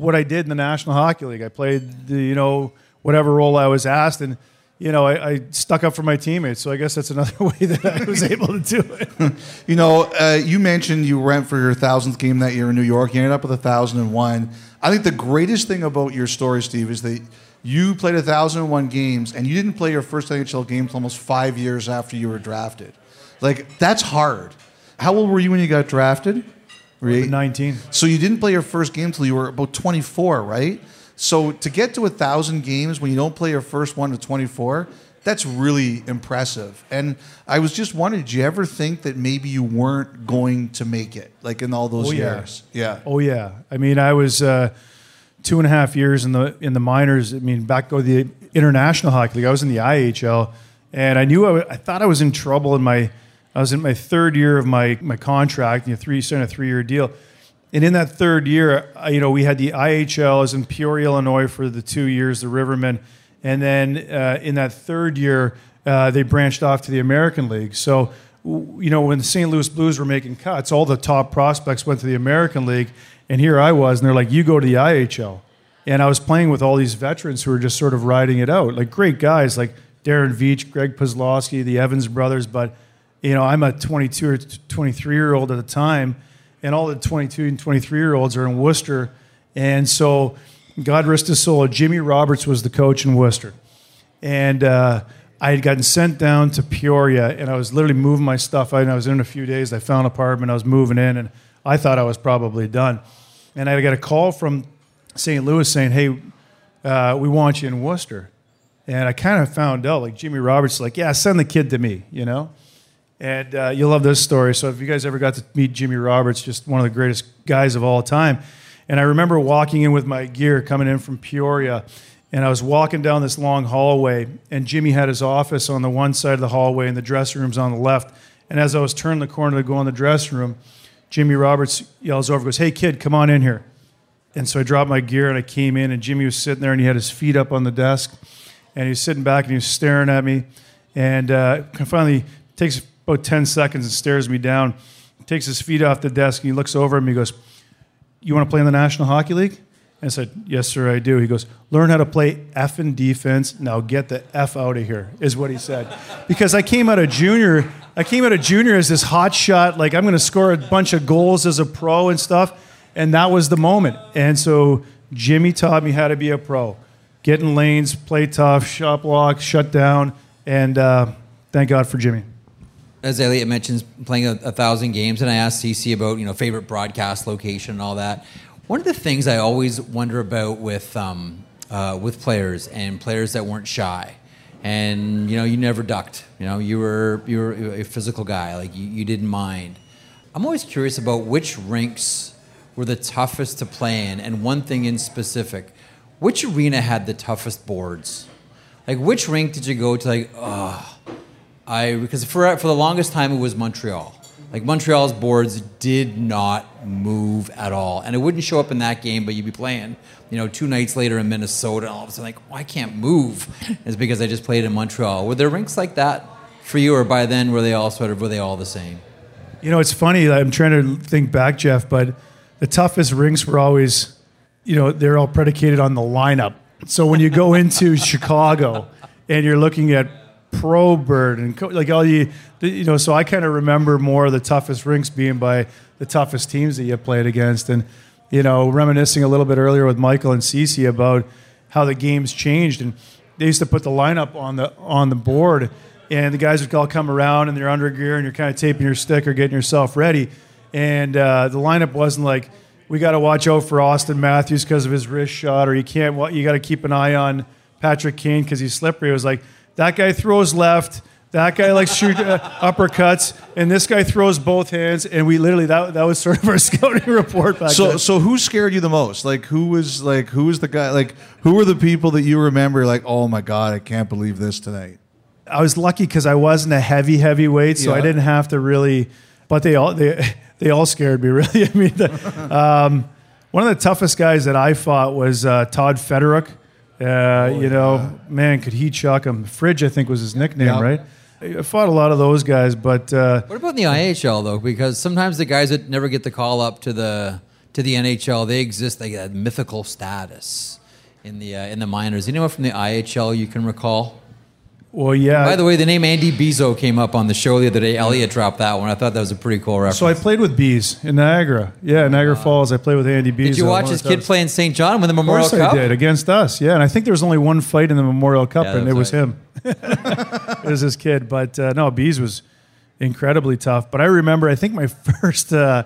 [SPEAKER 7] what I did in the National Hockey League. I played the, you know, whatever role I was asked, and you know, I, I, stuck up for my teammates. So I guess that's another way that I was able to do it.
[SPEAKER 3] you know, uh, you mentioned you went for your thousandth game that year in New York. You ended up with a thousand and one. I think the greatest thing about your story, Steve, is that you played a thousand and one games, and you didn't play your first NHL game until almost five years after you were drafted. Like that's hard. How old were you when you got drafted?
[SPEAKER 7] 19.
[SPEAKER 3] So you didn't play your first game until you were about 24, right? So to get to a thousand games when you don't play your first one to 24, that's really impressive. And I was just wondering, did you ever think that maybe you weren't going to make it, like in all those
[SPEAKER 7] oh,
[SPEAKER 3] years?
[SPEAKER 7] Yeah. yeah. Oh yeah. I mean, I was uh, two and a half years in the in the minors. I mean, back go to the International Hockey League. I was in the IHL, and I knew I, w- I thought I was in trouble in my I was in my third year of my, my contract, you know, three, signed a three year deal. And in that third year, you know, we had the IHL, I was in Peoria, Illinois for the two years, the Rivermen. And then uh, in that third year, uh, they branched off to the American League. So, you know, when the St. Louis Blues were making cuts, all the top prospects went to the American League. And here I was, and they're like, you go to the IHL. And I was playing with all these veterans who were just sort of riding it out, like great guys like Darren Veitch, Greg Paslawski, the Evans brothers. But you know, I'm a 22 or 23 year old at the time, and all the 22 and 23 year olds are in Worcester. And so, God rest his soul, Jimmy Roberts was the coach in Worcester. And uh, I had gotten sent down to Peoria, and I was literally moving my stuff. I, I was in a few days. I found an apartment. I was moving in, and I thought I was probably done. And I got a call from St. Louis saying, "Hey, uh, we want you in Worcester." And I kind of found out, like Jimmy Roberts, like, "Yeah, send the kid to me," you know. And uh, you'll love this story. So, if you guys ever got to meet Jimmy Roberts, just one of the greatest guys of all time. And I remember walking in with my gear coming in from Peoria, and I was walking down this long hallway, and Jimmy had his office on the one side of the hallway, and the dressing room's on the left. And as I was turning the corner to go in the dressing room, Jimmy Roberts yells over, goes, Hey, kid, come on in here. And so I dropped my gear and I came in, and Jimmy was sitting there, and he had his feet up on the desk, and he was sitting back and he was staring at me. And uh, finally takes about 10 seconds and stares me down, takes his feet off the desk, and he looks over at me and he goes, You want to play in the National Hockey League? And I said, Yes, sir, I do. He goes, Learn how to play F and defense. Now get the F out of here, is what he said. Because I came out of junior, I came out of junior as this hot shot, like I'm going to score a bunch of goals as a pro and stuff. And that was the moment. And so Jimmy taught me how to be a pro. Get in lanes, play tough, shot block, shut down. And uh, thank God for Jimmy.
[SPEAKER 4] As Elliotte mentions, playing a, a thousand games, and I asked CC about you know favorite broadcast location and all that. One of the things I always wonder about with um, uh, with players and players that weren't shy, and you know you never ducked. You know you were you were a physical guy, like you, you didn't mind. I'm always curious about which rinks were the toughest to play in, and one thing in specific, which arena had the toughest boards? Like which rink did you go to? Like, oh, I because for for the longest time it was Montreal. Like Montreal's boards did not move at all, and it wouldn't show up in that game. But you'd be playing, you know, two nights later in Minnesota, and all of a sudden, like, well, I can't move. It's because I just played in Montreal. Were there rinks like that for you, or by then were they all sort of were they all the same?
[SPEAKER 7] You know, it's funny. I'm trying to think back, Jeff, but the toughest rinks were always, you know, they're all predicated on the lineup. So when you go into Chicago and you're looking at Probert and co- like all you, you know, so I kind of remember more of the toughest rinks being by the toughest teams that you played against. And, you know, reminiscing a little bit earlier with Michael and Cece about how the games changed. And they used to put the lineup on the, on the board and the guys would all come around in their undergear and you're kind of taping your stick or getting yourself ready. And uh, the lineup wasn't like, we got to watch out for Auston Matthews because of his wrist shot, or you can't. You got to keep an eye on Patrick Kane because he's slippery. It was like that guy throws left, that guy likes shoot uh, uppercuts, and this guy throws both hands. And we literally that that was sort of our scouting report back
[SPEAKER 3] So,
[SPEAKER 7] then.
[SPEAKER 3] so who scared you the most? Like, who was like, who was the guy? Like, who were the people that you remember? Like, oh my god, I can't believe this tonight.
[SPEAKER 7] I was lucky because I wasn't a heavy heavyweight, so I didn't have to really. But they all they they all scared me really. I mean, the, um, one of the toughest guys that I fought was uh, Todd Fedoruk. Uh, you know, man, could he chuck him? Fridge, I think, was his nickname,
[SPEAKER 3] Yeah.
[SPEAKER 7] right? I fought a lot of those guys, but uh,
[SPEAKER 4] What about in the IHL though? Because sometimes the guys that never get the call up to the to the NHL, they exist They that mythical status in the uh, in the minors. Anyone from the IHL you can recall?
[SPEAKER 7] Well, yeah.
[SPEAKER 4] By the way, the name Andy Bezeau came up on the show the other day. Elliotte dropped that one. I thought that was a pretty cool reference.
[SPEAKER 7] so I played with bees in Niagara. Yeah, Niagara Falls. I played with Andy Bees.
[SPEAKER 4] Did you watch his kid play in St. John win the
[SPEAKER 7] Of
[SPEAKER 4] Memorial
[SPEAKER 7] course
[SPEAKER 4] Cup?
[SPEAKER 7] I did against us. Yeah, and I think there was only one fight in the Memorial Cup,
[SPEAKER 4] Yeah,
[SPEAKER 7] and it
[SPEAKER 4] was
[SPEAKER 7] was him. it was his kid. But uh, no, Bees was incredibly tough. But I remember, I think my first, uh,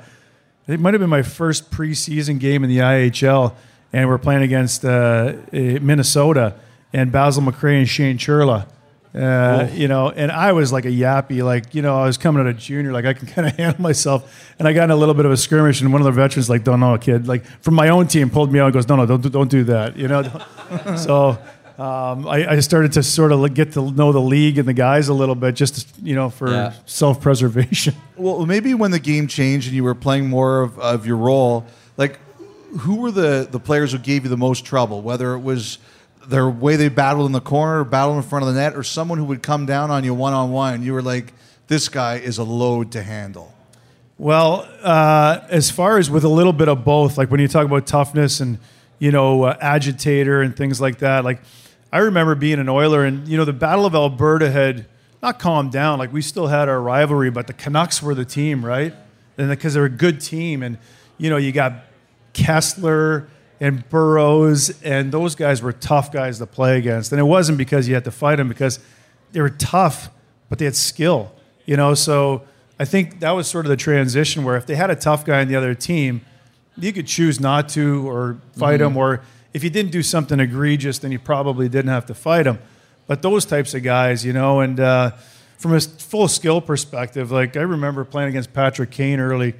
[SPEAKER 7] it might have been my first preseason game in the IHL, and we're playing against uh, eh, Minnesota and Basil McRae and Shane Churla. Uh, you know, and I was like a yappy, like you know, I was coming out of junior, like I can kind of handle myself, and I got in a little bit of a skirmish, and one of the veterans like, "Don't know, a kid," like from my own team pulled me out and goes, "No, no, don't do- don't do that," you know. so um, I, I started to sort of get to know the league and the guys a little bit, just you know, for
[SPEAKER 4] Yeah.
[SPEAKER 7] self preservation.
[SPEAKER 3] Well, maybe when the game changed and you were playing more of, of your role, like who were the, the players who gave you the most trouble? Whether it was their way they battled in the corner, or battled in front of the net, or someone who would come down on you one on one, you were like, "This guy is a load to handle."
[SPEAKER 7] Well, uh, as far as with a little bit of both, like when you talk about toughness and you know uh, agitator and things like that, like I remember being an Oiler, and you know the Battle of Alberta had not calmed down. Like we still had our rivalry, but the Canucks were the team, right? And because they're a good team, and you know you got Kesler and Burrows, and those guys were tough guys to play against. And it wasn't because you had to fight them, because they were tough, but they had skill. You know, so I think that was sort of the transition where if they had a tough guy on the other team, you could choose not to or fight him, or if you didn't do something egregious, then you probably didn't have to fight him. But those types of guys, you know, and uh, from a full skill perspective, like I remember playing against Patrick Kane early,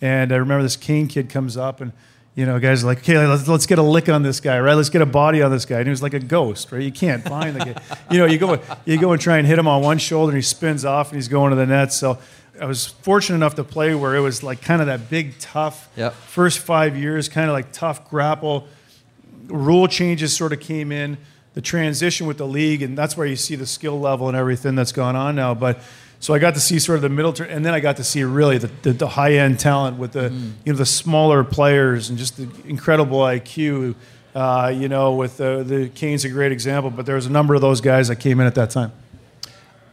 [SPEAKER 7] and I remember this Kane kid comes up and. You know, guys are like, okay, let's, let's get a lick on this guy, right? Let's get a body on this guy. And he was like a ghost, right? You can't find the guy. You know, you go, you go and try and hit him on one shoulder, and he spins off, and he's going to the net. So I was fortunate enough to play where it was like kind of that big, tough
[SPEAKER 4] Yep.
[SPEAKER 7] first five years, kind of like tough grapple. Rule changes sort of came in, the transition with the league, and that's where you see the skill level and everything that's gone on now. But So I got to see sort of the middle, tur- and then I got to see really the, the, the high end talent with the you know the smaller players and just the incredible IQ. Uh, you know, with the, the Kane's a great example, but there was a number of those guys that came in at that time.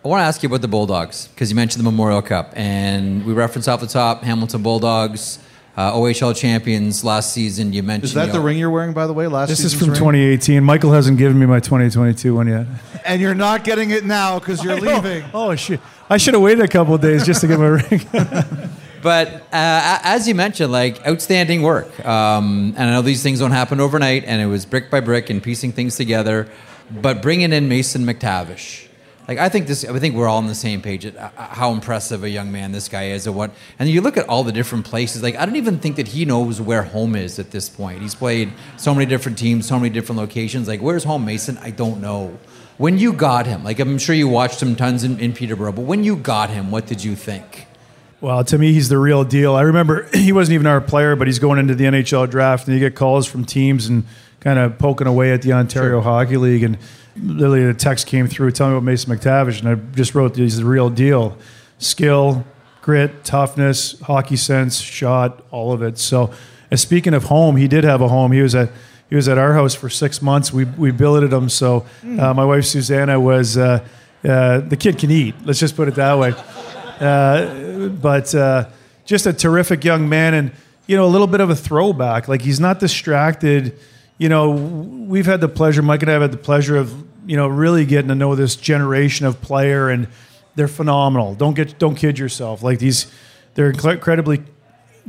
[SPEAKER 4] I want to ask you about the Bulldogs because you mentioned the Memorial Cup, and we referenced off the top Hamilton Bulldogs, uh, OHL champions last season. You mentioned
[SPEAKER 3] Is that
[SPEAKER 4] you
[SPEAKER 3] the ring you're wearing, by the way? Last
[SPEAKER 7] This is from
[SPEAKER 3] ring?
[SPEAKER 7] 2018. Michael hasn't given me my 2022 one yet.
[SPEAKER 3] and you're not getting it now because you're leaving.
[SPEAKER 7] Oh shit! I should have waited a couple of days just to get my ring.
[SPEAKER 4] But uh, as you mentioned, like outstanding work. Um, and I know these things don't happen overnight, and it was brick by brick and piecing things together. But bringing in Mason McTavish, like I think this, I think we're all on the same page at uh, how impressive a young man this guy is, and what. And you look at all the different places. Like I don't even think that he knows where home is at this point. He's played so many different teams, so many different locations. Like where's home, Mason? I don't know. When you got him, like I'm sure you watched him tons in, in Peterborough, but when you got him, what did you think?
[SPEAKER 7] Well, to me, he's the real deal. I remember he wasn't even our player, but he's going into the NHL draft, and you get calls from teams and kind of poking away at the Ontario Hockey League. And literally, a text came through telling me about Mason McTavish, and I just wrote, "He's the real deal. Skill, grit, toughness, hockey sense, shot, all of it." So, uh, speaking of home, he did have a home. He was at he was at our house for six months. We we billeted him. So, uh, my wife Susanna was. Uh, uh, the kid can eat. Let's just put it that way but uh, just a terrific young man and you know a little bit of a throwback like he's not distracted you know we've had the pleasure mike and i have had the pleasure of you know really getting to know this generation of player and they're phenomenal. Don't get don't kid yourself. Like these they're incredibly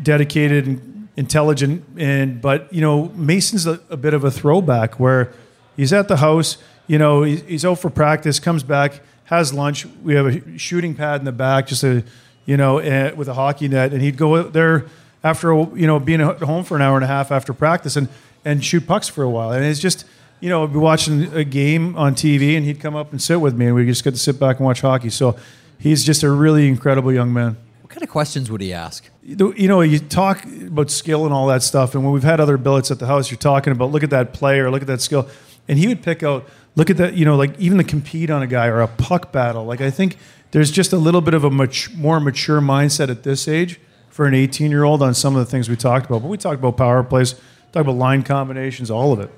[SPEAKER 7] dedicated and intelligent and but you know mason's a, a bit of a throwback where he's at the house you know he's, out for practice comes back has lunch. We have a shooting pad in the back just a you know eh, with a hockey net and he'd go out there after you know being at home for an hour and a half after practice. And and shoot pucks for a while and it's just you know, I'd be watching a game on TV, and he'd come up and sit with me, and we just get to sit back and watch hockey. So he's just a really incredible young man.
[SPEAKER 4] What kind of questions would he ask?
[SPEAKER 7] You know, you talk about skill and all that stuff, and when we've had other billets at the house, you're talking about look at that player, look at that skill, and he would pick out, look at that, you know, like even the compete on a guy or a puck battle. Like I think there's just a little bit of a much more mature mindset at this age for an 18 year old on some of the things we talked about. But we talked about power plays, talked about line combinations, all of it.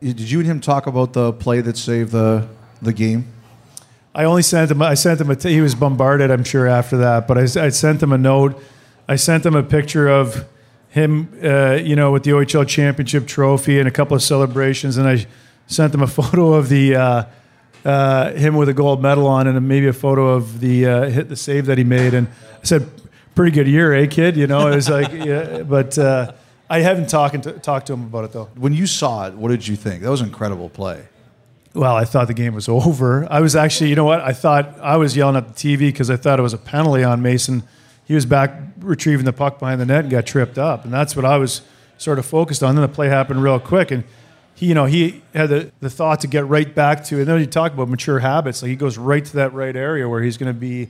[SPEAKER 3] Did you and him talk about the play that saved the the game?
[SPEAKER 7] I only sent him. I sent him a. T- he was bombarded. I'm sure after that, but I, I sent him a note. I sent him a picture of him, uh, you know, with the OHL championship trophy and a couple of celebrations, and I sent him a photo of the uh, uh, him with a gold medal on, and maybe a photo of the uh, hit the save that he made. And I said, "Pretty good year, eh, kid?" You know, it was like, yeah, but. I haven't talked to, talked to him about it though.
[SPEAKER 3] When you saw it, what did you think? That was an incredible play.
[SPEAKER 7] Well, I thought the game was over. I was actually, you know what? I thought I was yelling at the TV because I thought it was a penalty on Mason. He was back retrieving the puck behind the net and got tripped up, and that's what I was sort of focused on. Then the play happened real quick, and he, you know, he had the, the thought to get right back to. And then you talk about mature habits, like he goes right to that right area where he's going to be,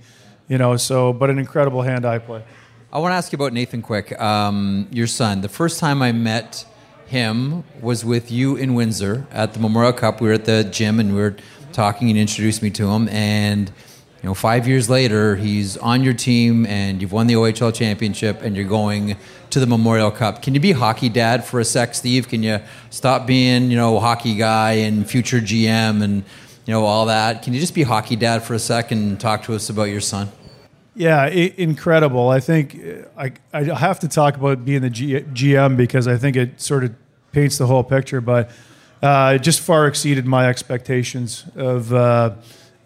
[SPEAKER 7] you know. So, but an incredible hand-eye play.
[SPEAKER 4] I want to ask you about Nathan Quick, um, your son. The first time I met him was with you in Windsor at the Memorial Cup. We were at the gym and we were talking, and introduced me to him. And you know, five years later, he's on your team, and you've won the OHL championship, and you're going to the Memorial Cup. Can you be hockey dad for a sec, Steve? Can you stop being, you know, hockey guy and future GM and you know all that? Can you just be hockey dad for a sec and talk to us about your son?
[SPEAKER 7] Yeah, I- incredible. I think uh, I, I have to talk about being the G, GM because I think it sort of paints the whole picture, but uh, it just far exceeded my expectations of, uh,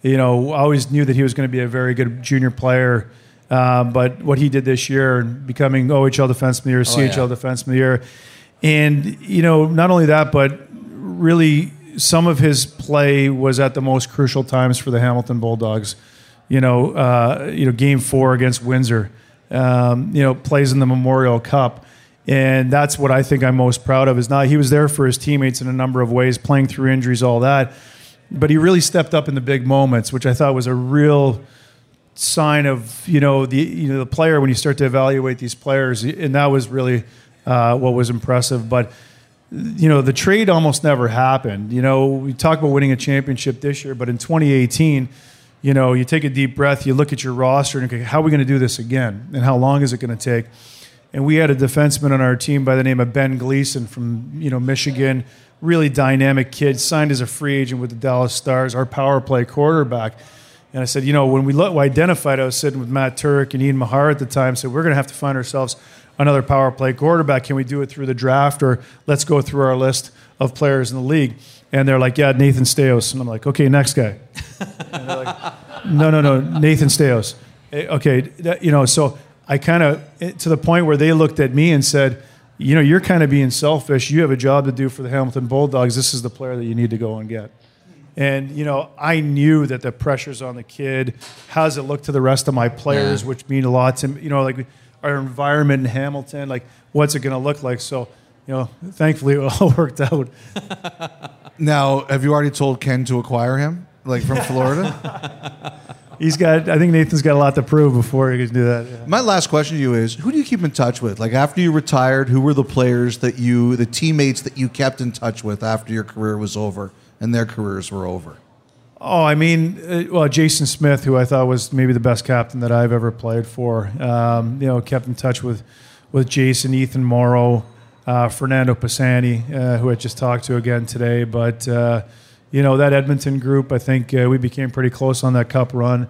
[SPEAKER 7] you know, I always knew that he was going to be a very good junior player. Uh, but what he did this year, becoming OHL Defenseman of the Year, CHL
[SPEAKER 4] yeah.
[SPEAKER 7] Defenseman of the Year, and you know, not only that, but really some of his play was at the most crucial times for the Hamilton Bulldogs you know, uh, you know, Game Four against Windsor, um, you know, plays in the Memorial Cup, and that's what I think I'm most proud of. Is not he was there for his teammates in a number of ways, playing through injuries, all that, but he really stepped up in the big moments, which I thought was a real sign of you know the you know the player when you start to evaluate these players, and that was really uh, what was impressive, but. You know, the trade almost never happened. You know, we talk about winning a championship this year, but in 2018, you know, you take a deep breath, you look at your roster, and okay, how are we going to do this again, and how long is it going to take? And we had a defenseman on our team by the name of Ben Gleason from you know Michigan, really dynamic kid, signed as a free agent with the Dallas Stars, our power play quarterback. And I said, you know, when we identified, I was sitting with Matt Turek and Ian Mahar at the time, said, we're going to have to find ourselves another power play quarterback. Can we do it through the draft or let's go through our list of players in the league? And they're like, yeah, Nathan Staios. And I'm like, okay, next guy. And they're like, no, no, no, Nathan Staios. Eh, Okay, that- you know, so I kind of, to the point where they looked at me and said, you know, you're kind of being selfish. You have a job to do for the Hamilton Bulldogs. This is the player that you need to go and get. And you know, I knew that the pressure's on the kid. How does it look to the rest of my players,
[SPEAKER 1] Yeah.
[SPEAKER 7] which mean a lot to me? You know, like our environment in Hamilton, like what's it going to look like? So, you know, thankfully it all worked out.
[SPEAKER 3] Now, have you already told Ken to acquire him, like from Florida?
[SPEAKER 7] He's got. I think Nathan's got a lot to prove before he can do that. yeah.
[SPEAKER 3] My last question to you is: Who do you keep in touch with? Like after you retired, who were the players that you, the teammates that you kept in touch with after your career was over and their careers were over?
[SPEAKER 7] Oh, I mean, uh, well, Jason Smith, who I thought was maybe the best captain that I've ever played for. Um, you know, kept in touch with with Jason, Ethan Moreau, uh, Fernando Pisani, uh, who I just talked to again today. But uh, you know, that Edmonton group, I think uh, we became pretty close on that Cup run.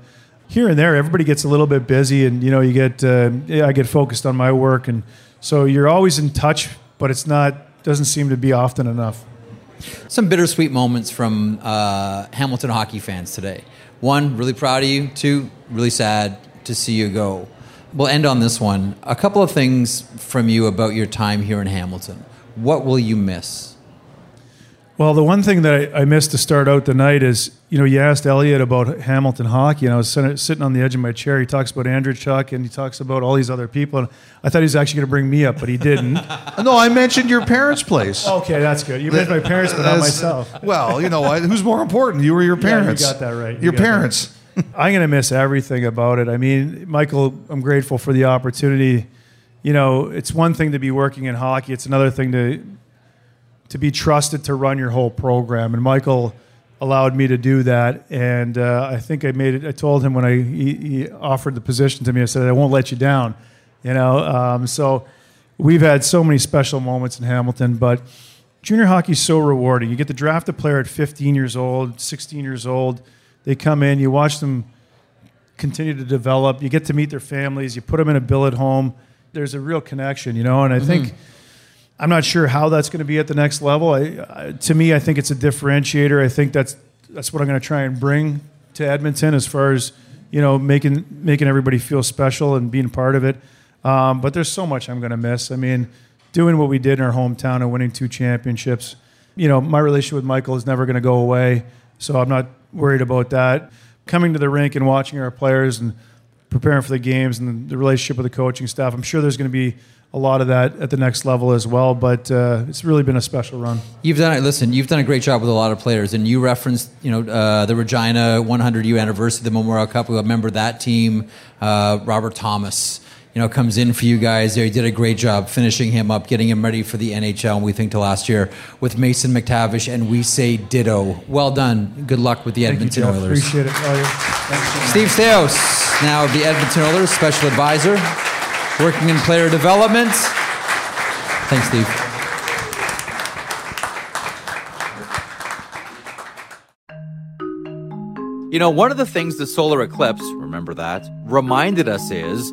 [SPEAKER 7] Here and there, everybody gets a little bit busy, and you know, you get uh, I get focused on my work, and so you're always in touch, but it's not doesn't seem to be often enough.
[SPEAKER 4] Some bittersweet moments from uh, Hamilton hockey fans today. One, really proud of you. Two, really sad to see you go. We'll end on this one. A couple of things from you about your time here in Hamilton. What will you miss?
[SPEAKER 7] Well, the one thing that I, I missed to start out the night is, you know, you asked Elliotte about Hamilton hockey, and I was sitting sitting on the edge of my chair. He talks about Andrew Chuck, and he talks about all these other people. And I thought he was actually going to bring me up, but he didn't.
[SPEAKER 3] No, I mentioned your parents' place.
[SPEAKER 7] okay, that's good. You mentioned my parents, but not myself.
[SPEAKER 3] Well, you know what? Who's more important? You or your
[SPEAKER 7] Yeah, you
[SPEAKER 3] parents?
[SPEAKER 7] got that right. You
[SPEAKER 3] Your
[SPEAKER 7] parents. that. I'm going to miss everything about it. I mean, Michael, I'm grateful for the opportunity. You know, it's one thing to be working in hockey; it's another thing to to be trusted to run your whole program. And Michael allowed me to do that. And uh, I think I made it. I told him when I he, he offered the position to me, I said, "I won't let you down." You know, um, so we've had so many special moments in Hamilton, but junior hockey is so rewarding. You get to draft a player at 15 years old, 16 years old. They come in, you watch them continue to develop. You get to meet their families. You put them in a billet home. There's a real connection, you know. And I think I'm not sure how that's going to be at the next level. I, I, to me, I think it's a differentiator. I think that's that's what I'm going to try and bring to Edmonton as far as you know making making everybody feel special and being part of it. Um, but there's so much I'm going to miss. I mean, doing what we did in our hometown and winning two championships. You know, my relationship with Michael is never going to go away, so I'm not worried about that. Coming to the rink and watching our players and preparing for the games and the relationship with the coaching staff, I'm sure there's going to be a lot of that at the next level as well. But uh, it's really been a special run.
[SPEAKER 4] You've done it. Listen, you've done a great job with a lot of players, and you referenced, you know, uh, the Regina 100 year anniversary, the Memorial Cup. We remember that team. Uh, Robert Thomas, you know, comes in for you guys there. You did a great job finishing him up, getting him ready for the NHL. And we think to last year with Mason McTavish, and we say ditto. Well done. Good luck with the
[SPEAKER 7] Thank you,
[SPEAKER 4] Edmonton
[SPEAKER 7] Jeff.
[SPEAKER 4] Oilers.
[SPEAKER 7] Appreciate it. Oh, yeah. Thanks.
[SPEAKER 4] Steve Staios, now the Edmonton Oilers, special advisor, working in player development. Thanks, Steve.
[SPEAKER 1] You know, one of the things the solar eclipse, remember that, reminded us is